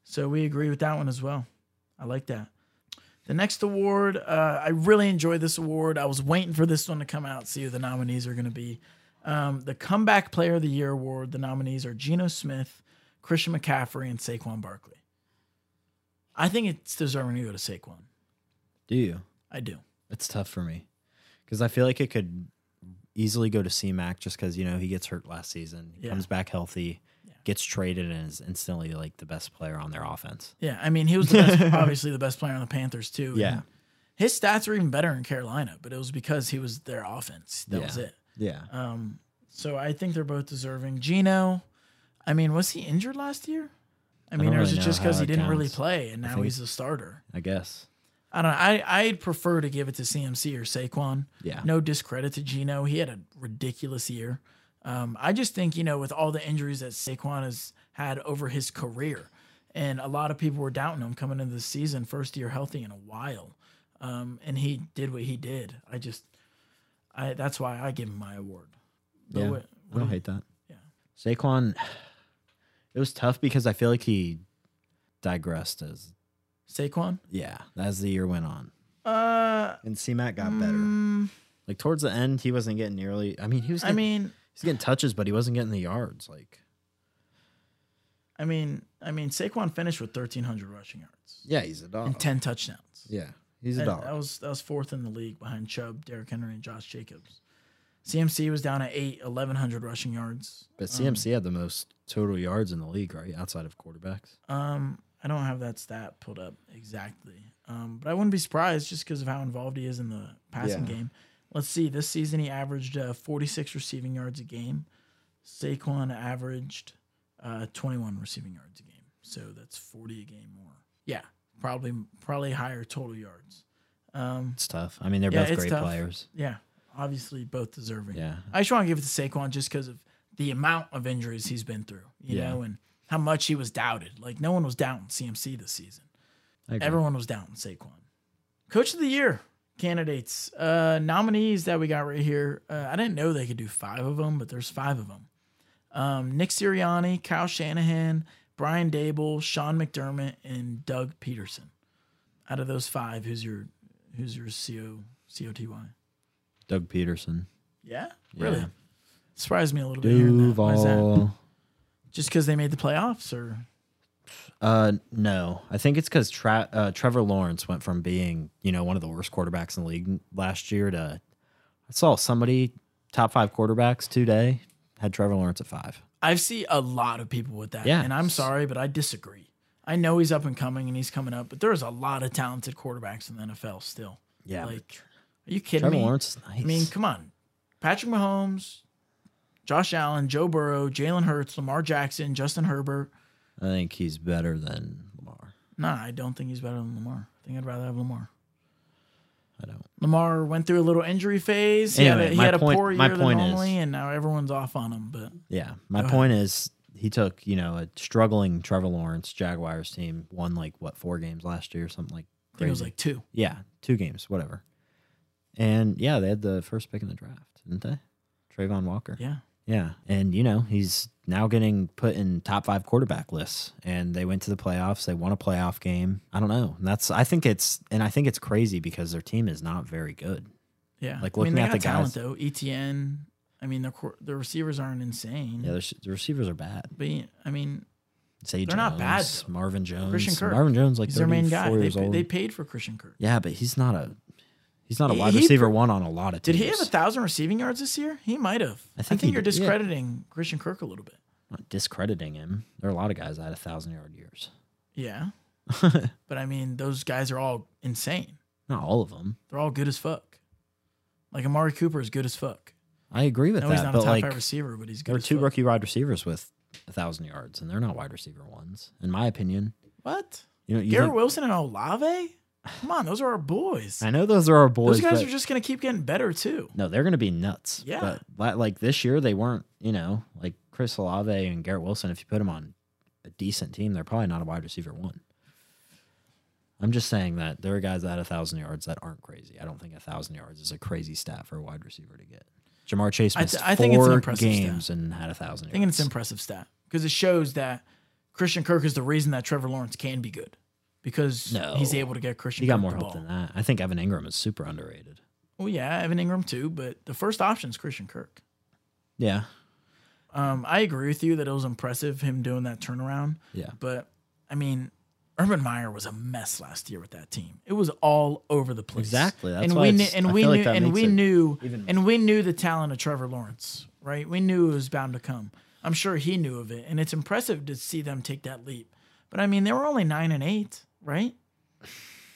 So we agree with that one as well. I like that. The next award, uh, I really enjoyed this award. I was waiting for this one to come out, see who the nominees are going to be. Um, the Comeback Player of the Year award, the nominees are Geno Smith, Christian McCaffrey, and Saquon Barkley. I think it's deserving to go to Saquon. Do you? I do. It's tough for me because I feel like it could easily go to C-Mac just because you know he gets hurt last season, he Yeah. comes back healthy, Yeah. gets traded, and is instantly like the best player on their offense. Yeah, I mean, he was the best, obviously the best player on the Panthers too. Yeah. his stats were even better in Carolina, but it was because he was their offense. That Yeah. was it. Yeah, Um, so I think they're both deserving. Geno, I mean, was he injured last year? I mean, don't or is really it just because he didn't really play and now he's a starter? I guess. I don't know. I, I'd prefer to give it to CMC or Saquon. Yeah. No discredit to Geno. He had a ridiculous year. Um, I just think, you know, with all the injuries that Saquon has had over his career, and a lot of people were doubting him coming into the season, first year healthy in a while. Um, and he did what he did. I just, I that's why I give him my award. But Yeah. what- I don't do hate that. Yeah. Saquon, it was tough because I feel like he digressed as Saquon? yeah as the year went on, Uh, and C-Mac got better. mm, Like towards the end, he wasn't getting nearly. I mean, he was. I Getting, mean, he's getting touches, but he wasn't getting the yards. Like I mean, I mean, Saquon finished with 1,300 rushing yards yeah, he's a dog. and 10 touchdowns. Yeah, he's a And dog. That was that was fourth in the league behind Chubb, Derrick Henry, and Josh Jacobs. CMC was down at eight, 1,100 rushing yards. But CMC had the most total yards in the league, right? Outside of quarterbacks. Um, I don't have that stat pulled up exactly, um, but I wouldn't be surprised just because of how involved he is in the passing Yeah. game. Let's see. This season, he averaged uh, 46 receiving yards a game. Saquon averaged uh, 21 receiving yards a game, so that's 40 a game more. Yeah, probably probably higher total yards. Um, It's tough. I mean, they're Yeah, both great tough. players. yeah, obviously both deserving. Yeah. I just want to give it to Saquon just because of the amount of injuries he's been through, you Yeah. know, and how much he was doubted. Like no one was doubting CMC this season. Everyone was doubting Saquon. Coach of the year candidates, uh, nominees that we got right here. Uh, I didn't know they could do five of them, but there's five of them. Um, Nick Sirianni, Kyle Shanahan, Brian Daboll, Sean McDermott, and Doug Pederson. Out of those five, who's your who's your co coty? Doug Pederson. Yeah, Yeah. really surprised me a little bit. hearing. Why is that? Duval. Just because they made the playoffs, or Uh, no, I think it's because Tra- uh, Trevor Lawrence went from being you know one of the worst quarterbacks in the league last year to I saw somebody top five quarterbacks today had Trevor Lawrence at five. I see a lot of people with that. Yeah. and I'm sorry, but I disagree. I know he's up and coming and he's coming up, but there's a lot of talented quarterbacks in the NFL still. Yeah, like, are you kidding Trevor me? Lawrence is nice. I mean, come on. Patrick Mahomes, Josh Allen, Joe Burrow, Jalen Hurts, Lamar Jackson, Justin Herbert. I think he's better than Lamar. Nah, I don't think he's better than Lamar. I think I'd rather have Lamar. I don't. Lamar went through a little injury phase. He had a, he my had a point- poor my year than point is- and now everyone's off on him. But Yeah, my Go ahead. point is he took you know a struggling Trevor Lawrence Jaguars team won like what four games last year or something like I think it was like two. yeah two games whatever, and yeah they had the first pick in the draft didn't they? Travon Walker. Yeah. Yeah, and you know he's now getting put in top five quarterback lists, and they went to the playoffs. They won a playoff game. I don't know. And that's I think it's and I think it's crazy because their team is not very good. Yeah. Like, I mean, looking at the talent guys- though. ETN. I mean, the cor- the receivers aren't insane. Yeah, the, receivers are bad. but I mean, Say They're not bad, Jones, though. Marvin Jones, Christian Kirk. Marvin Jones like he's their main guy. They, years pa- old. they paid for Christian Kirk. Yeah, but he's not a he's not a wide he receiver one on a lot of teams. Did he have a thousand receiving yards this year? He might have. I I think, think you're did, yeah. discrediting Christian Kirk a little bit. not discrediting him. There are a lot of guys that had a thousand yard years. Yeah. but I mean, those guys are all insane. Not all of them. They're all good as fuck. Like Amari Cooper is good as fuck. I agree with that. No, he's that, not a top like five receiver, but he's good. there are two fuck. rookie wide receivers with a thousand yards, and they're not wide receiver ones, in my opinion. What? You know, you Garrett think- Wilson and Olave? Come on, those are our boys. I know those are our boys. Those guys are just gonna keep getting better too. No, they're going to be nuts. Yeah. But like this year, they weren't, you know, like Chris Olave and Garrett Wilson. If you put them on a decent team, they're probably not a wide receiver one. I'm just saying that there are guys that had a thousand yards that aren't crazy. I don't think a thousand yards is a crazy stat for a wide receiver to get. Ja'Marr Chase I missed th- I think it's an games and had a thousand I yards. think it's an impressive stat because it shows that Christian Kirk is the reason that Trevor Lawrence can be good because No. he's able to get Christian. he got Kirk more help than that. I think Evan Engram is super underrated. Well, yeah, Evan Engram too, but the first option is Christian Kirk. Yeah. Um, I agree with you that it was impressive him doing that turnaround, Yeah. but I mean, Urban Meyer was a mess last year with that team. It was all over the place. Exactly. That's and why we knew, and we like knew, that and we knew, even- and we knew the talent of Trevor Lawrence. Right? We knew it was bound to come. I'm sure he knew of it, and it's impressive to see them take that leap. But I mean, they were only nine and eight, right?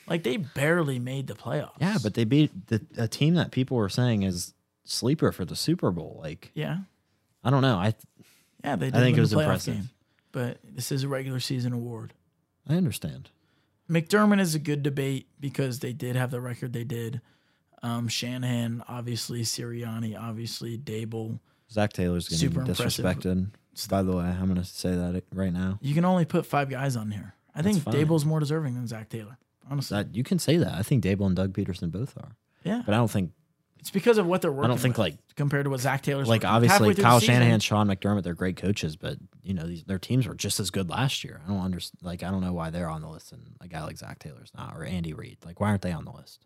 Like they barely made the playoffs. Yeah, but they beat the, a team that people were saying is sleeper for the Super Bowl. Like, yeah, I don't know. I yeah, they. Did think it was impressive. Game, but this is a regular season award. I understand. McDermott is a good debate because they did have the record they did. Um, Shanahan, obviously, Sirianni, obviously, Daboll. Zac Taylor's getting Super impressive. disrespected. By the way, I'm going to say that right now. You can only put five guys on here. I think fine. Daboll's more deserving than Zac Taylor. Honestly, That you can say that. I think Daboll and Doug Pederson both are, yeah, but I don't think it's because of what they're working. I don't think like compared to what Zac Taylor's like working with. Halfway obviously Kyle Shanahan, Sean McDermott, they're great coaches, but you know these, their teams were just as good last year. I don't understand. Like I don't know why they're on the list and a guy like Zac Taylor's not, or Andy Reid. Like why aren't they on the list?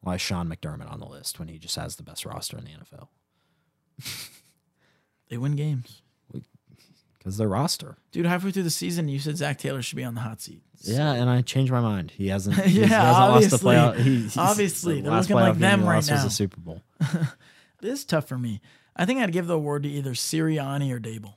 Why is Sean McDermott on the list when he just has the best roster in the NFL? They win games, Because their roster. dude. Halfway through the season, you said Zac Taylor should be on the hot seat. Yeah, and I changed my mind. He hasn't. Yeah, he hasn't lost the obviously. playoff. He, he's- Obviously, the they're last looking like them right lost Was now. the Super Bowl. This is tough for me. I think I'd give the award to either Sirianni or Daboll.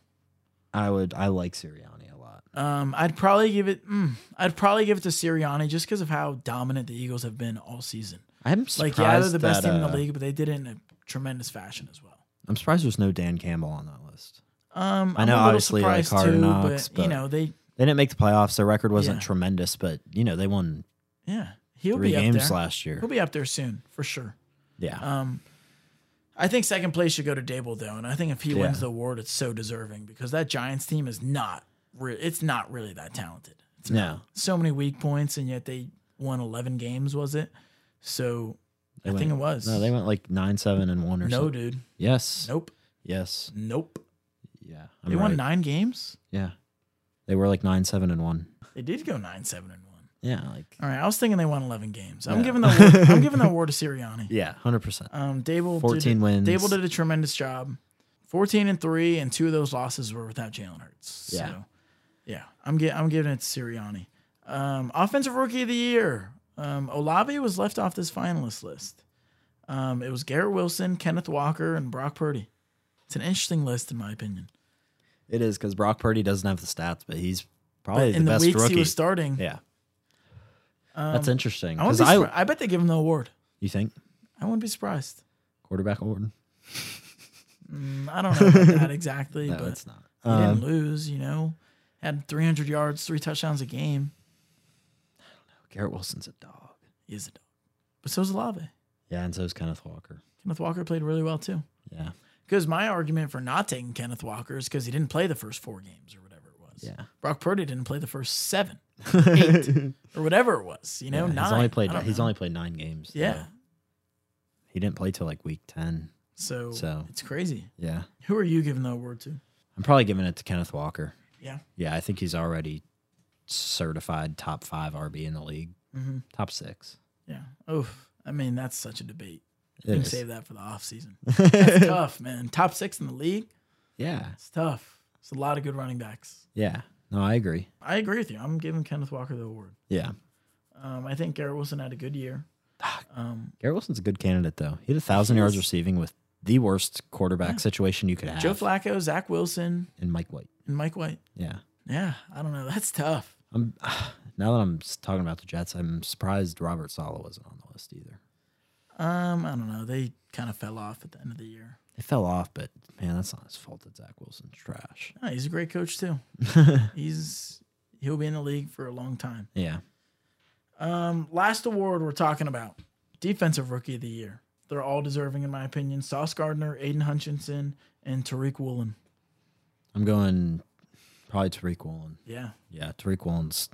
I would. I like Sirianni a lot. Um, I'd probably give it. Mm, I'd probably give it to Sirianni just because of how dominant the Eagles have been all season. I'm Like, yeah, they're the best that, team in the uh, league, but they did it in a tremendous fashion as well. I'm surprised there's no Dan Campbell on that list. Um, I I'm know, a little obviously, like, Hard too, Knocks, but, you know they, They didn't make the playoffs. Their record wasn't Yeah. tremendous, but you know they won yeah, he'll three be up games there. last year. He'll be up there soon for sure. Yeah, Um, I think second place should go to Daboll though, and I think if he Yeah. wins the award, it's so deserving because that Giants team is not. Re- it's not really that talented. It's not. no, so many weak points, and yet they won 11 games. Was it? So They I went- think it was. no, they went like nine, seven, and one or no, something. dude. Yes, Nope. yes, Nope. Yeah. they I'm won right. nine games. Yeah, they were like nine, seven, and one. They did go nine, seven, and one. Yeah, like All right, I was thinking they won 11 games. I'm Yeah. giving the award, I'm giving the award to Sirianni. yeah, hundred percent. Um, Daboll 14 did, wins. Daboll did a tremendous job. 14 and three, and two of those losses were without Jalen Hurts. Yeah. So, yeah, I'm get, I'm giving it to Sirianni. Um, offensive rookie of the year. Um, Olave was left off this finalist list. Um, it was Garrett Wilson, Kenneth Walker, and Brock Purdy. It's an interesting list, in my opinion. It is because Brock Purdy doesn't have the stats, but he's probably But the the best rookie. he was starting, yeah, um, that's interesting. I, be I, I bet they give him the award. you think I wouldn't be surprised. quarterback award? Mm, I don't know about that exactly, No, but it's not. he Um, didn't lose. You know, had 300 yards, three touchdowns a game. I don't know. Garrett Wilson's a dog. He is a dog, but so's Olave. Yeah, and so is Kenneth Walker. Kenneth Walker played really well too. Yeah. Because my argument for not taking Kenneth Walker is because he didn't play the first four games or whatever it was. Yeah. Brock Purdy didn't play the first seven, eight, or whatever it was. You know, Yeah, nine. He's only played he's know. only played nine games. yeah. He didn't play till like week ten. So, So- it's crazy. Yeah. Who are you giving the award to? I'm probably giving it to Kenneth Walker. Yeah. Yeah, I think he's already certified top five RB in the league. Mm-hmm. Top six. Yeah. Oh, I mean, that's such a debate. You can save that for the offseason. That's tough, man. Top six in the league. Yeah. It's tough. It's a lot of good running backs. Yeah. No, I agree. I agree with you. I'm giving Kenneth Walker the award. Yeah. Um, I think Garrett Wilson had a good year. Um, Garrett Wilson's a good candidate though. He had a thousand yards receiving with the worst quarterback situation you could have. Joe Flacco, Zach Wilson, and Mike White. and Mike White. Yeah. Yeah, I don't know. That's tough. I'm now that I'm talking about the Jets, I'm surprised Robert Saleh wasn't on the list either. Um, I don't know. They kind of fell off at the end of the year. They fell off, but man, that's not his fault that Zach Wilson's trash. Oh, he's a great coach too. he's he'll be in the league for a long time. Yeah. Um, last award we're talking about defensive rookie of the year. They're all deserving, in my opinion. Sauce Gardner, Aidan Hutchinson, and Tariq Woolen. I'm going probably Tariq Woolen. Yeah, Yeah, Tariq Woolen's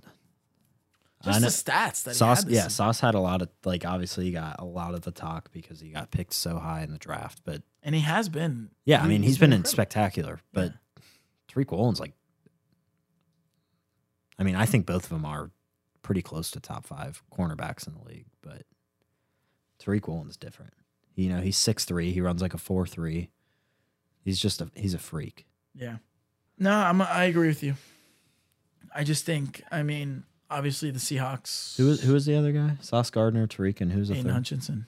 just the stats that Sauce, yeah. Sauce had a lot of like. Obviously, he got a lot of the talk because he got picked so high in the draft. But and he has been. yeah, I mean, he's he's been, in spectacular. But Tariq Woolen's like, I mean, I think both of them are pretty close to top five cornerbacks in the league. But Tariq Woolen's different. You know, he's six three. He runs like a four three. He's just a he's a freak. Yeah. No, I'm. I agree with you. I just think. I mean, obviously the Seahawks. Who is who is the other guy? Sauce Gardner, Tariq, and who's the Aidan third? Hutchinson.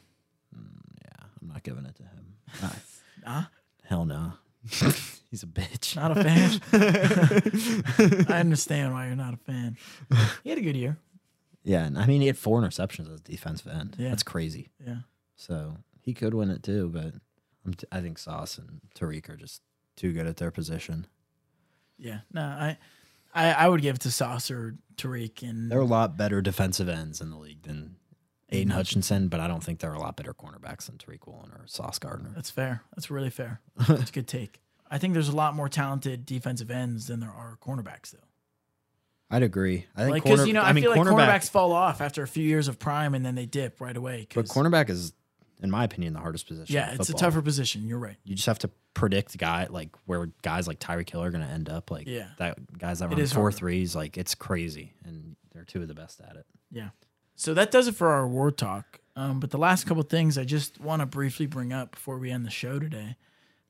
Yeah, I'm not giving it to him. Ah, Nah, hell no. He's a bitch. not a fan. I understand why you're not a fan. He had a good year. Yeah, and I mean he had four interceptions as a defensive end. Yeah. That's crazy. Yeah. So he could win it too, but I'm t- I think Sauce and Tariq are just too good at their position. Yeah. No, I, I, I would give it to Sauce or Tariq and They're a lot better defensive ends in the league than Aidan Hutchinson, but I don't think they're a lot better cornerbacks than Tariq Woolen or Sauce Gardner. That's fair. That's really fair. That's a good take. I think there's a lot more talented defensive ends than there are cornerbacks, though. I'd agree. I think because corner, you know, I, I mean feel like cornerbacks fall off after a few years of prime, and then they dip right away. But cornerback is, in my opinion, the hardest position. yeah, it's a tougher position. You're right. you just have to predict guy like where guys like Tyreek Hill are going to end up. Like Yeah. that guys that run four harder. threes, like it's crazy, and they're two of the best at it. Yeah. So that does it for our award talk. Um, but the last couple things I just want to briefly bring up before we end the show today.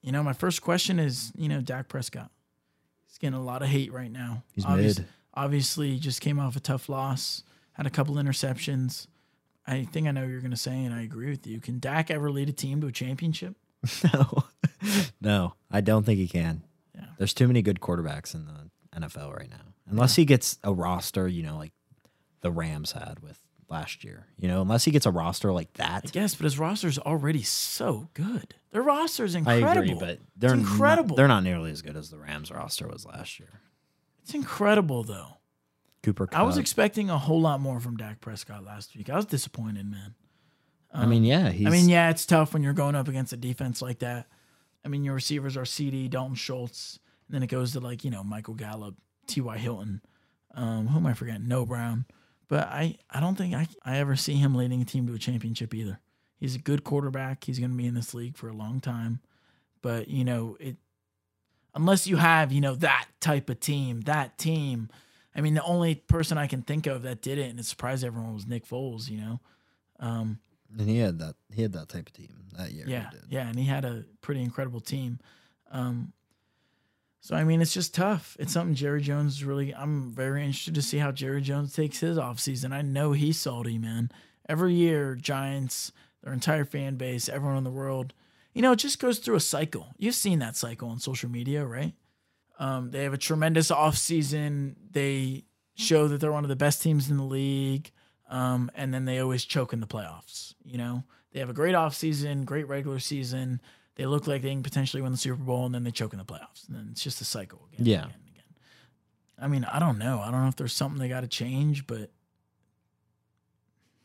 You know, my first question is, you know, Dak Prescott. He's getting a lot of hate right now. He's Obvious- mid. Obviously, just came off a tough loss, had a couple interceptions. I think I know what you're going to say, and I agree with you. Can Dak ever lead a team to a championship? no, no, I don't think he can. Yeah. There's too many good quarterbacks in the NFL right now. Unless he gets a roster, you know, like the Rams had with last year. You know, unless he gets a roster like I that. guess, but his roster's already so good. Their roster's I incredible. agree, but they're it's incredible. Not, they're not nearly as good as the Rams roster was last year. it's incredible, though. Cooper, I was expecting a whole lot more from Dak Prescott last week. I was disappointed, man. I mean, yeah, he's. I mean, yeah, it's tough when you're going up against a defense like that. I mean, your receivers are CD, Dalton Schultz, and then it goes to like you know Michael Gallup, T.Y. Hilton. Um, who am I forgetting? No Brown. But I, I don't think I, I ever see him leading a team to a championship either. He's a good quarterback. He's going to be in this league for a long time. But you know it, unless you have you know that type of team, that team. I mean, the only person I can think of that did it and it surprised everyone was Nick Foles. You know. Um, and he had that. He had that type of team that year. yeah, yeah, and he had a pretty incredible team. Um, so I mean, it's just tough. It's something Jerry Jones really. I'm very interested to see how Jerry Jones takes his offseason. I know he's salty, man. Every year, Giants, their entire fan base, everyone in the world, you know, it just goes through a cycle. You've seen that cycle on social media, right? Um, they have a tremendous offseason. They show that they're one of the best teams in the league. Um, and then they always choke in the playoffs. You know, they have a great offseason, great regular season. they look like they can potentially win the Super Bowl, and then they choke in the playoffs, and then it's just a cycle again. Yeah. Again, again. I mean, I don't know. I don't know if there's something they got to change, but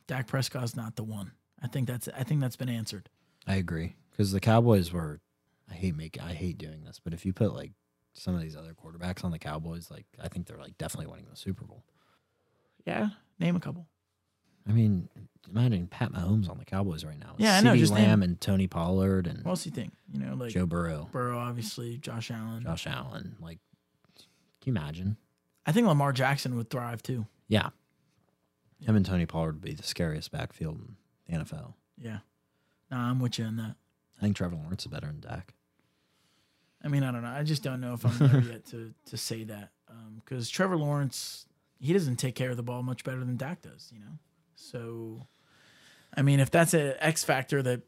Dak Prescott's not the one. I think that's I think that's been answered. I agree because the Cowboys were. I hate making. I hate doing this, but if you put like some of these other quarterbacks on the Cowboys, like I think they're like definitely winning the Super Bowl. Yeah, name a couple. I mean, imagine Pat Mahomes on the Cowboys right now. Yeah, I know, just Lamb name- and Tony Pollard and What else you think? You know, like Joe Burrow, Burrow, obviously, Josh Allen. Josh Allen. Like, can you imagine? I think Lamar Jackson would thrive too. Yeah, him and Tony Pollard would be the scariest backfield in the NFL. Yeah. no, I'm with you on that. I think Trevor Lawrence is better than Dak. I mean, I don't know. I just don't know if I'm there yet to to say that um, because Trevor Lawrence he doesn't take care of the ball much better than Dak does. You know, so I mean, if that's an X factor that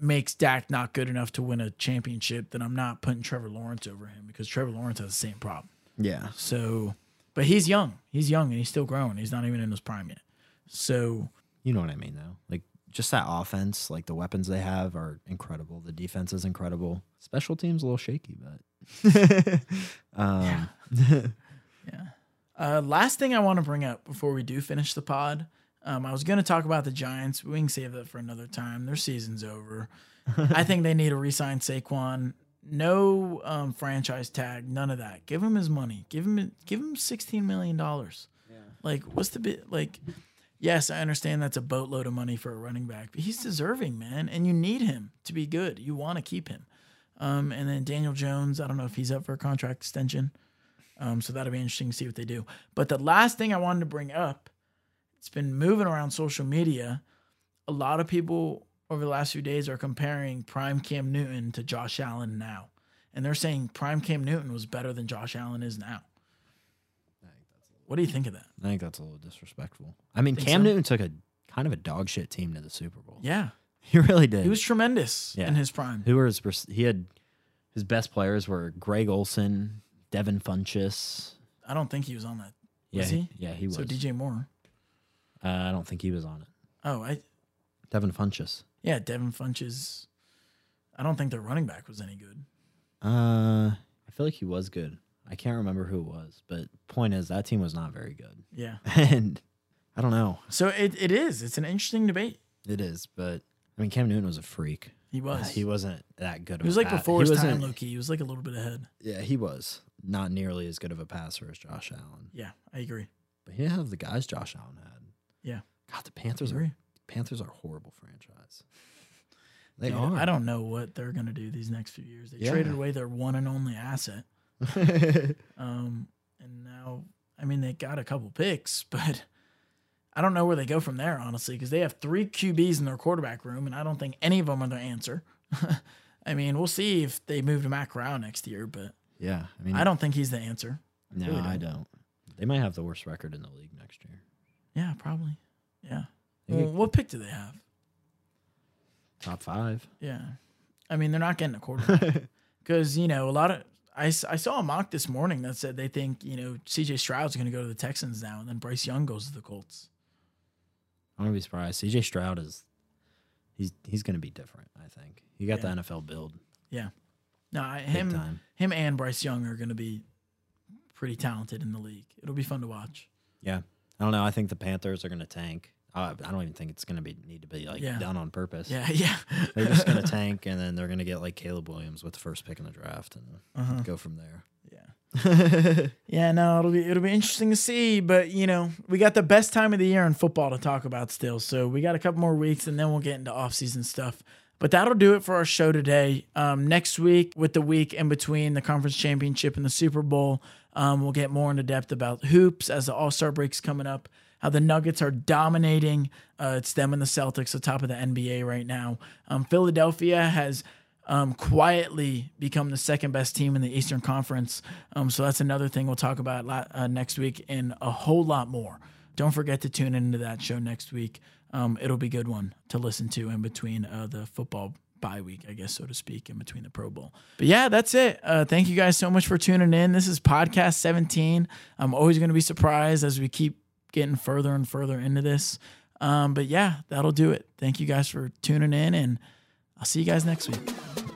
makes Dak not good enough to win a championship, then I'm not putting Trevor Lawrence over him because Trevor Lawrence has the same problem. Yeah, So, but he's young. He's young and he's still growing. He's not even in his prime yet. So you know what I mean, though. Like, just that offense, like the weapons they have are incredible. The defense is incredible. Special teams a little shaky, but um, Yeah. Uh, last thing I want to bring up before we do finish the pod, um, I was going to talk about the Giants. We can save that for another time. Their season's over. I think they need to resign Saquon. No um, franchise tag, none of that. Give him his money. Give him give him sixteen million dollars. Like, what's the bit? Like, yes, I understand that's a boatload of money for a running back, but he's deserving, man, and you need him to be good. You want to keep him. Um, and then Daniel Jones, I don't know if he's up for a contract extension. Um, so that'll be interesting to see what they do. But the last thing I wanted to bring up, it's been moving around social media. A lot of people over the last few days are comparing prime Cam Newton to Josh Allen now. And they're saying prime Cam Newton was better than Josh Allen is now. What do you think of that? I think that's a little disrespectful. I mean, Think Cam so? Newton took a kind of a dog shit team to the Super Bowl. Yeah. He really did. He was tremendous Yeah. in his prime. Who were his? pers- He had his best players were Greg Olsen, Devin Funchess. I don't think he was on that. Yeah, Was he? Yeah, he was. So DJ Moore. uh, I don't think he was on it. Oh, I Devin Funchess. yeah, Devin Funchess. I don't think their running back was any good. Uh, I feel like he was good. I can't remember who it was, but point is that team was not very good. Yeah. And I don't know. So it, it is. It's an interesting debate. It is, but I mean, Cam Newton was a freak. He uh, was. he wasn't that good. Of He was like before he his time, Loki. He was like a little bit ahead. Yeah, he was not nearly as good of a passer as Josh Allen, Yeah, I agree. but he didn't have the guys Josh Allen had. Yeah. God, the Panthers are. Panthers are a horrible franchise. They Dude, are. I don't know what they're gonna do these next few years. They Yeah. traded away their one and only asset. Um, and now, I mean, they got a couple picks, but I don't know where they go from there, honestly, because they have three QBs in their quarterback room, and I don't think any of them are their answer. I mean, we'll see if they move to Matt Corral next year, but yeah, I mean, I don't think he's the answer. No, really I don't. don't. They might have the worst record in the league next year. Yeah, probably. Yeah. Well, what pick do they have? top five. Yeah. I mean, they're not getting a quarterback because, you know, a lot of. I, I saw a mock this morning that said they think, you know, CJ Stroud's going to go to the Texans now, and then Bryce Young goes to the Colts. I'm gonna be surprised. CJ Stroud is he's he's gonna be different. I think he got Yeah. the NFL build Yeah, No, I, him, time. him and Bryce Young are going to be pretty talented in the league. It'll be fun to watch. Yeah, I don't know. I think the Panthers are gonna tank. I don't even think it's gonna be need to be like Yeah. done on purpose. Yeah, yeah. They're just gonna tank, and then they're gonna get like Caleb Williams with the first pick in the draft, and Uh-huh. go from there. Yeah. Yeah, no, it'll be it'll be interesting to see, but you know, we got the best time of the year in football to talk about still. So we got a couple more weeks and then we'll get into off-season stuff. But that'll do it for our show today. Um, next week, with the week in between the conference championship and the Super Bowl, um, we'll get more into depth about hoops as the All Star break's coming up. How the Nuggets are dominating. Uh, it's them and the Celtics, the top of the NBA right now. Um, Philadelphia has um, quietly become the second best team in the Eastern Conference. Um, so that's another thing we'll talk about la- uh, next week and a whole lot more. Don't forget to tune into that show next week. Um, it'll be a good one to listen to in between uh, the football bye week, I guess, so to speak, in between the Pro Bowl. But yeah, that's it. Uh, thank you guys so much for tuning in. This is podcast 17. I'm always going to be surprised as we keep getting further and further into this. Um, but yeah, that'll do it. Thank you guys for tuning in, and I'll see you guys next week.